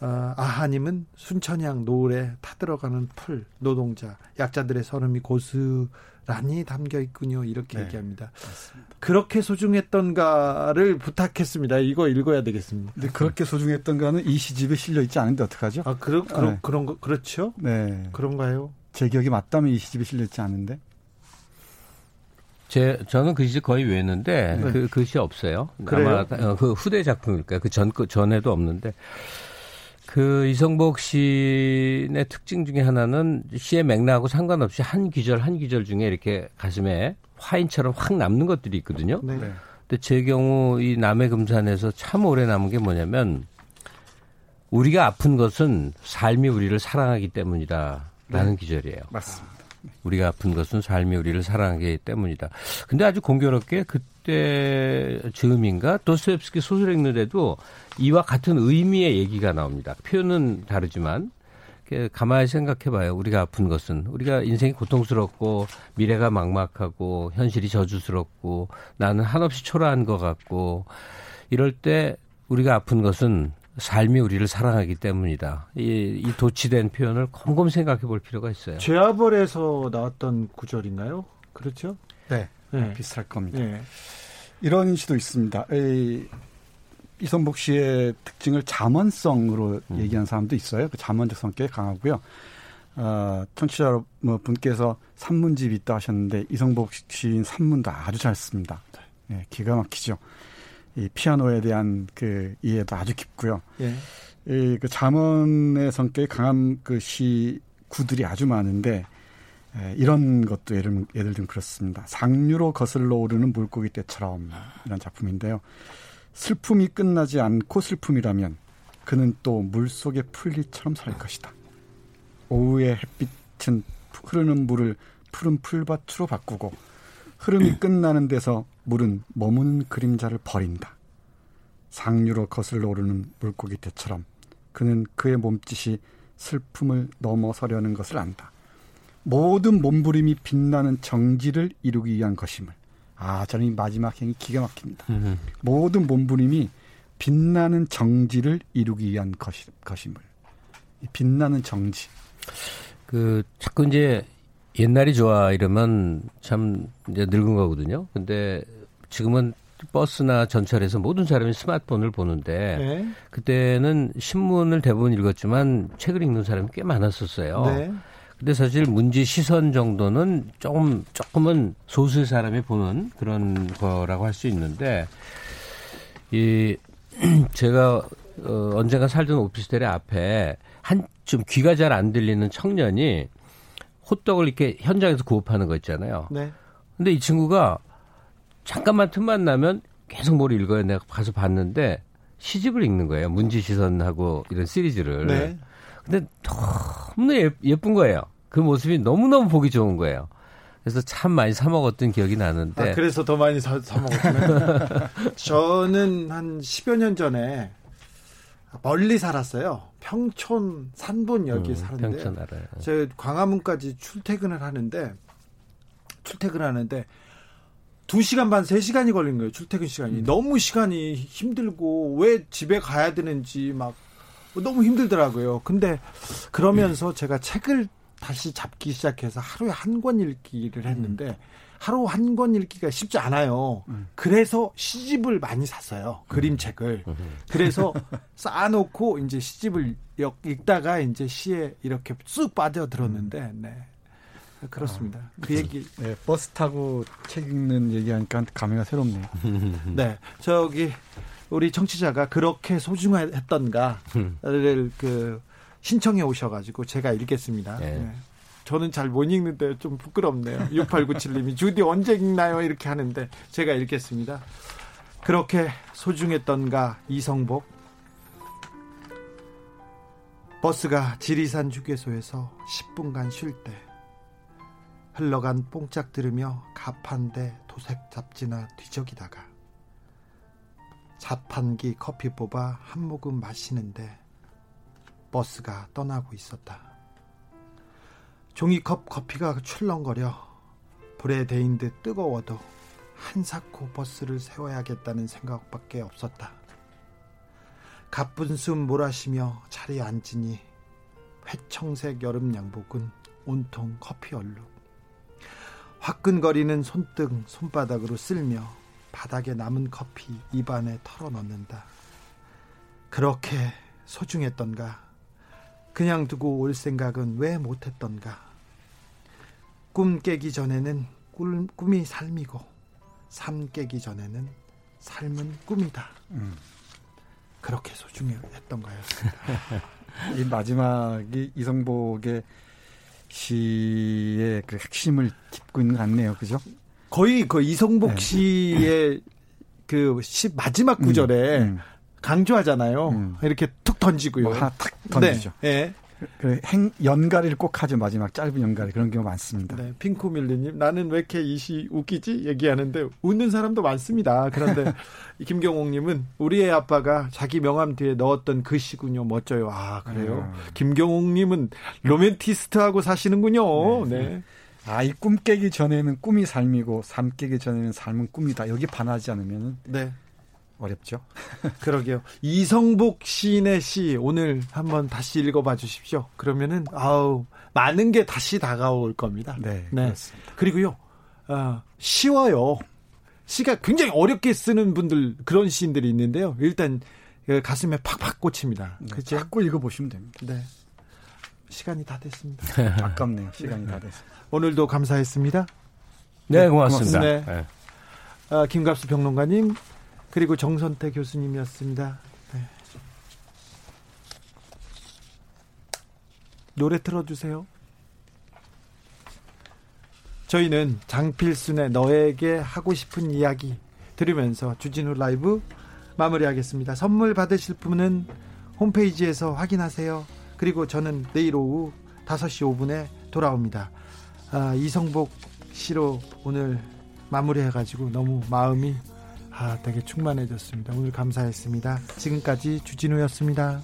어, 아하님은 순천향 노을에 타들어가는 풀 노동자 약자들의 서름이 고스 란히 담겨 있군요 이렇게 네, 얘기합니다. 맞습니다. 그렇게 소중했던가를 부탁했습니다. 이거 읽어야 되겠습니다. 근데 그렇게 소중했던가는 이 시집에 실려 있지 않은데 어떡하죠? 아 그런 그런 네. 그런 거 그렇죠? 네 그런가요? 제 기억이 맞다면 이 시집에 실렸지 않은데. 제 저는 그 시집 거의 외웠는데 네. 그 글씨 없어요. 그래요? 아마 어, 그 후대 작품일까요? 그전 그 전에도 없는데 그 이성복 시인의 특징 중에 하나는 시의 맥락하고 상관없이 한 귀절 한 귀절 중에 이렇게 가슴에 화인처럼 확 남는 것들이 있거든요. 네. 근데 제 경우 이 남해 금산에서 참 오래 남은 게 뭐냐면 우리가 아픈 것은 삶이 우리를 사랑하기 때문이다라는 네. 기절이에요. 맞습니다. 우리가 아픈 것은 삶이 우리를 사랑하기 때문이다. 근데 아주 공교롭게 그때 즈음인가 도스토옙스키 소설 읽는데도 이와 같은 의미의 얘기가 나옵니다. 표현은 다르지만 가만히 생각해봐요. 우리가 아픈 것은 우리가 인생이 고통스럽고 미래가 막막하고 현실이 저주스럽고 나는 한없이 초라한 것 같고 이럴 때 우리가 아픈 것은 삶이 우리를 사랑하기 때문이다. 이, 이 도치된 표현을 곰곰 생각해 볼 필요가 있어요. 죄아벌에서 나왔던 구절인가요? 그렇죠? 네. 네. 비슷할 겁니다. 네. 이런 시도 있습니다. 이, 이선복 씨의 특징을 자문성으로 음. 얘기한 사람도 있어요. 그 자문적 성격이 강하고요. 어, 청취자 뭐 분께서 산문집이 있다 하셨는데 이성복 시인 산문도 아주 잘 씁니다. 네, 기가 막히죠. 이 피아노에 대한 그 이해도 아주 깊고요. 예. 이그 자문의 성격이 강한 그 시 구들이 아주 많은데 에, 이런 것도 예를 예를 들면 그렇습니다. 상류로 거슬러 오르는 물고기 떼처럼 이런 작품인데요. 슬픔이 끝나지 않고 슬픔이라면 그는 또 물속의 풀리처럼 살 것이다. 오후의 햇빛은 흐르는 물을 푸른 풀밭으로 바꾸고 흐름이 끝나는 데서 물은 머무는 그림자를 버린다. 상류로 거슬러 오르는 물고기 대처럼 그는 그의 몸짓이 슬픔을 넘어서려는 것을 안다. 모든 몸부림이 빛나는 정지를 이루기 위한 것임을. 아, 저는 이 마지막 행이 기가 막힙니다. 음흠. 모든 몸부림이 빛나는 정지를 이루기 위한 것이, 것임을. 빛나는 정지. 그, 자꾸 이제 옛날이 좋아 이러면 참 이제 늙은 거거든요. 근데 지금은 버스나 전철에서 모든 사람이 스마트폰을 보는데 네. 그때는 신문을 대부분 읽었지만 책을 읽는 사람이 꽤 많았었어요. 네. 근데 사실 문제 시선 정도는 조금 조금은 소수의 사람이 보는 그런 거라고 할 수 있는데 이 제가 어, 언젠가 살던 오피스텔의 앞에 한 좀 귀가 잘 안 들리는 청년이 호떡을 이렇게 현장에서 구업하는 거 있잖아요. 네. 근데 이 친구가 잠깐만 틈만 나면 계속 뭘 읽어요. 내가 가서 봤는데 시집을 읽는 거예요. 문지 시선하고 이런 시리즈를. 네. 근데 너무나 예, 예쁜 거예요. 그 모습이 너무너무 보기 좋은 거예요. 그래서 참 많이 사 먹었던 기억이 나는데. 아, 그래서 더 많이 사, 사 먹었구나. 저는 한 10여 년 전에 멀리 살았어요. 평촌 산본 여기 음, 사는데. 평촌 알아요. 제 광화문까지 출퇴근을 하는데 출퇴근하는데 2시간 반, 3시간이 걸린 거예요. 출퇴근 시간이. 음. 너무 시간이 힘들고 왜 집에 가야 되는지 막 너무 힘들더라고요. 근데 그러면서 음. 제가 책을 다시 잡기 시작해서 하루에 한 권 읽기를 했는데 음. 하루 한 권 읽기가 쉽지 않아요. 음. 그래서 시집을 많이 샀어요. 그림책을. 그래서 쌓아놓고 이제 시집을 읽다가 이제 시에 이렇게 쑥 빠져들었는데, 네. 그렇습니다. 아, 그 얘기. 네, 버스 타고 책 읽는 얘기하니까 감회가 새롭네요. 네, 저기 우리 청취자가 그렇게 소중했던가를 그 신청해 오셔가지고 제가 읽겠습니다. 네. 네. 저는 잘 못 읽는데 좀 부끄럽네요. 6897님이 주디 언제 읽나요? 이렇게 하는데 제가 읽겠습니다. 그렇게 소중했던가 이성복 버스가 지리산 휴게소에서 10분간 쉴 때 흘러간 뽕짝 들으며 가판대 도색 잡지나 뒤적이다가 자판기 커피 뽑아 한 모금 마시는데 버스가 떠나고 있었다. 종이컵 커피가 출렁거려 불에 데인 듯 뜨거워도 한사코 버스를 세워야겠다는 생각밖에 없었다. 가쁜 숨 몰아쉬며 자리에 앉으니 회청색 여름 양복은 온통 커피 얼룩. 화끈거리는 손등 손바닥으로 쓸며 바닥에 남은 커피 입안에 털어넣는다. 그렇게 소중했던가? 그냥 두고 올 생각은 왜 못했던가? 꿈 깨기 전에는 꿈, 꿈이 삶이고 삶 깨기 전에는 삶은 꿈이다. 음. 그렇게 소중했던 거였습니다. 이 마지막이 이성복의 시의 그 핵심을 짚고 있는 것 같네요. 그죠? 거의 그 이성복 네. 씨의 그 시 마지막 구절에 음, 음. 강조하잖아요. 음. 이렇게 툭 던지고요. 뭐 하나 탁 던지죠. 네. 네. 그 행, 연가리를 꼭 하죠. 마지막 짧은 연가리. 그런 경우 많습니다. 네. 핑크밀리님, 나는 왜 이렇게 이시 웃기지? 얘기하는데 웃는 사람도 많습니다. 그런데 김경옥님은 우리의 아빠가 자기 명함 뒤에 넣었던 그 시군요. 멋져요. 아, 그래요? 음. 김경옥님은 로맨티스트하고 사시는군요. 네. 네. 아, 이 꿈 깨기 전에는 꿈이 삶이고 삶 깨기 전에는 삶은 꿈이다. 여기 반하지 않으면 네. 어렵죠. 그러게요. 이성복 시인의 시 오늘 한번 다시 읽어봐 주십시오. 그러면은 아우 많은 게 다시 다가올 겁니다. 네, 네. 그렇습니다. 그리고요, 어, 쉬워요. 시가 굉장히 어렵게 쓰는 분들 그런 시인들이 있는데요. 일단 그 가슴에 팍팍 꽂힙니다. 네, 그죠? 자꾸 읽어보시면 됩니다. 네. 시간이 다 됐습니다. 아깝네요. 시간이 다 됐습니다. 오늘도 감사했습니다. 네, 고맙습니다. 네. 네. 아, 김갑수 평론가님, 그리고 정선태 교수님이었습니다. 네. 노래 틀어주세요. 저희는 장필순의 너에게 하고 싶은 이야기 들으면서 주진우 라이브 마무리하겠습니다. 선물 받으실 분은 홈페이지에서 확인하세요. 그리고 저는 내일 오후 5시 5분에 돌아옵니다. 아, 이성복 씨로 오늘 마무리해가지고 너무 마음이 아, 되게 충만해졌습니다. 오늘 감사했습니다. 지금까지 주진우였습니다.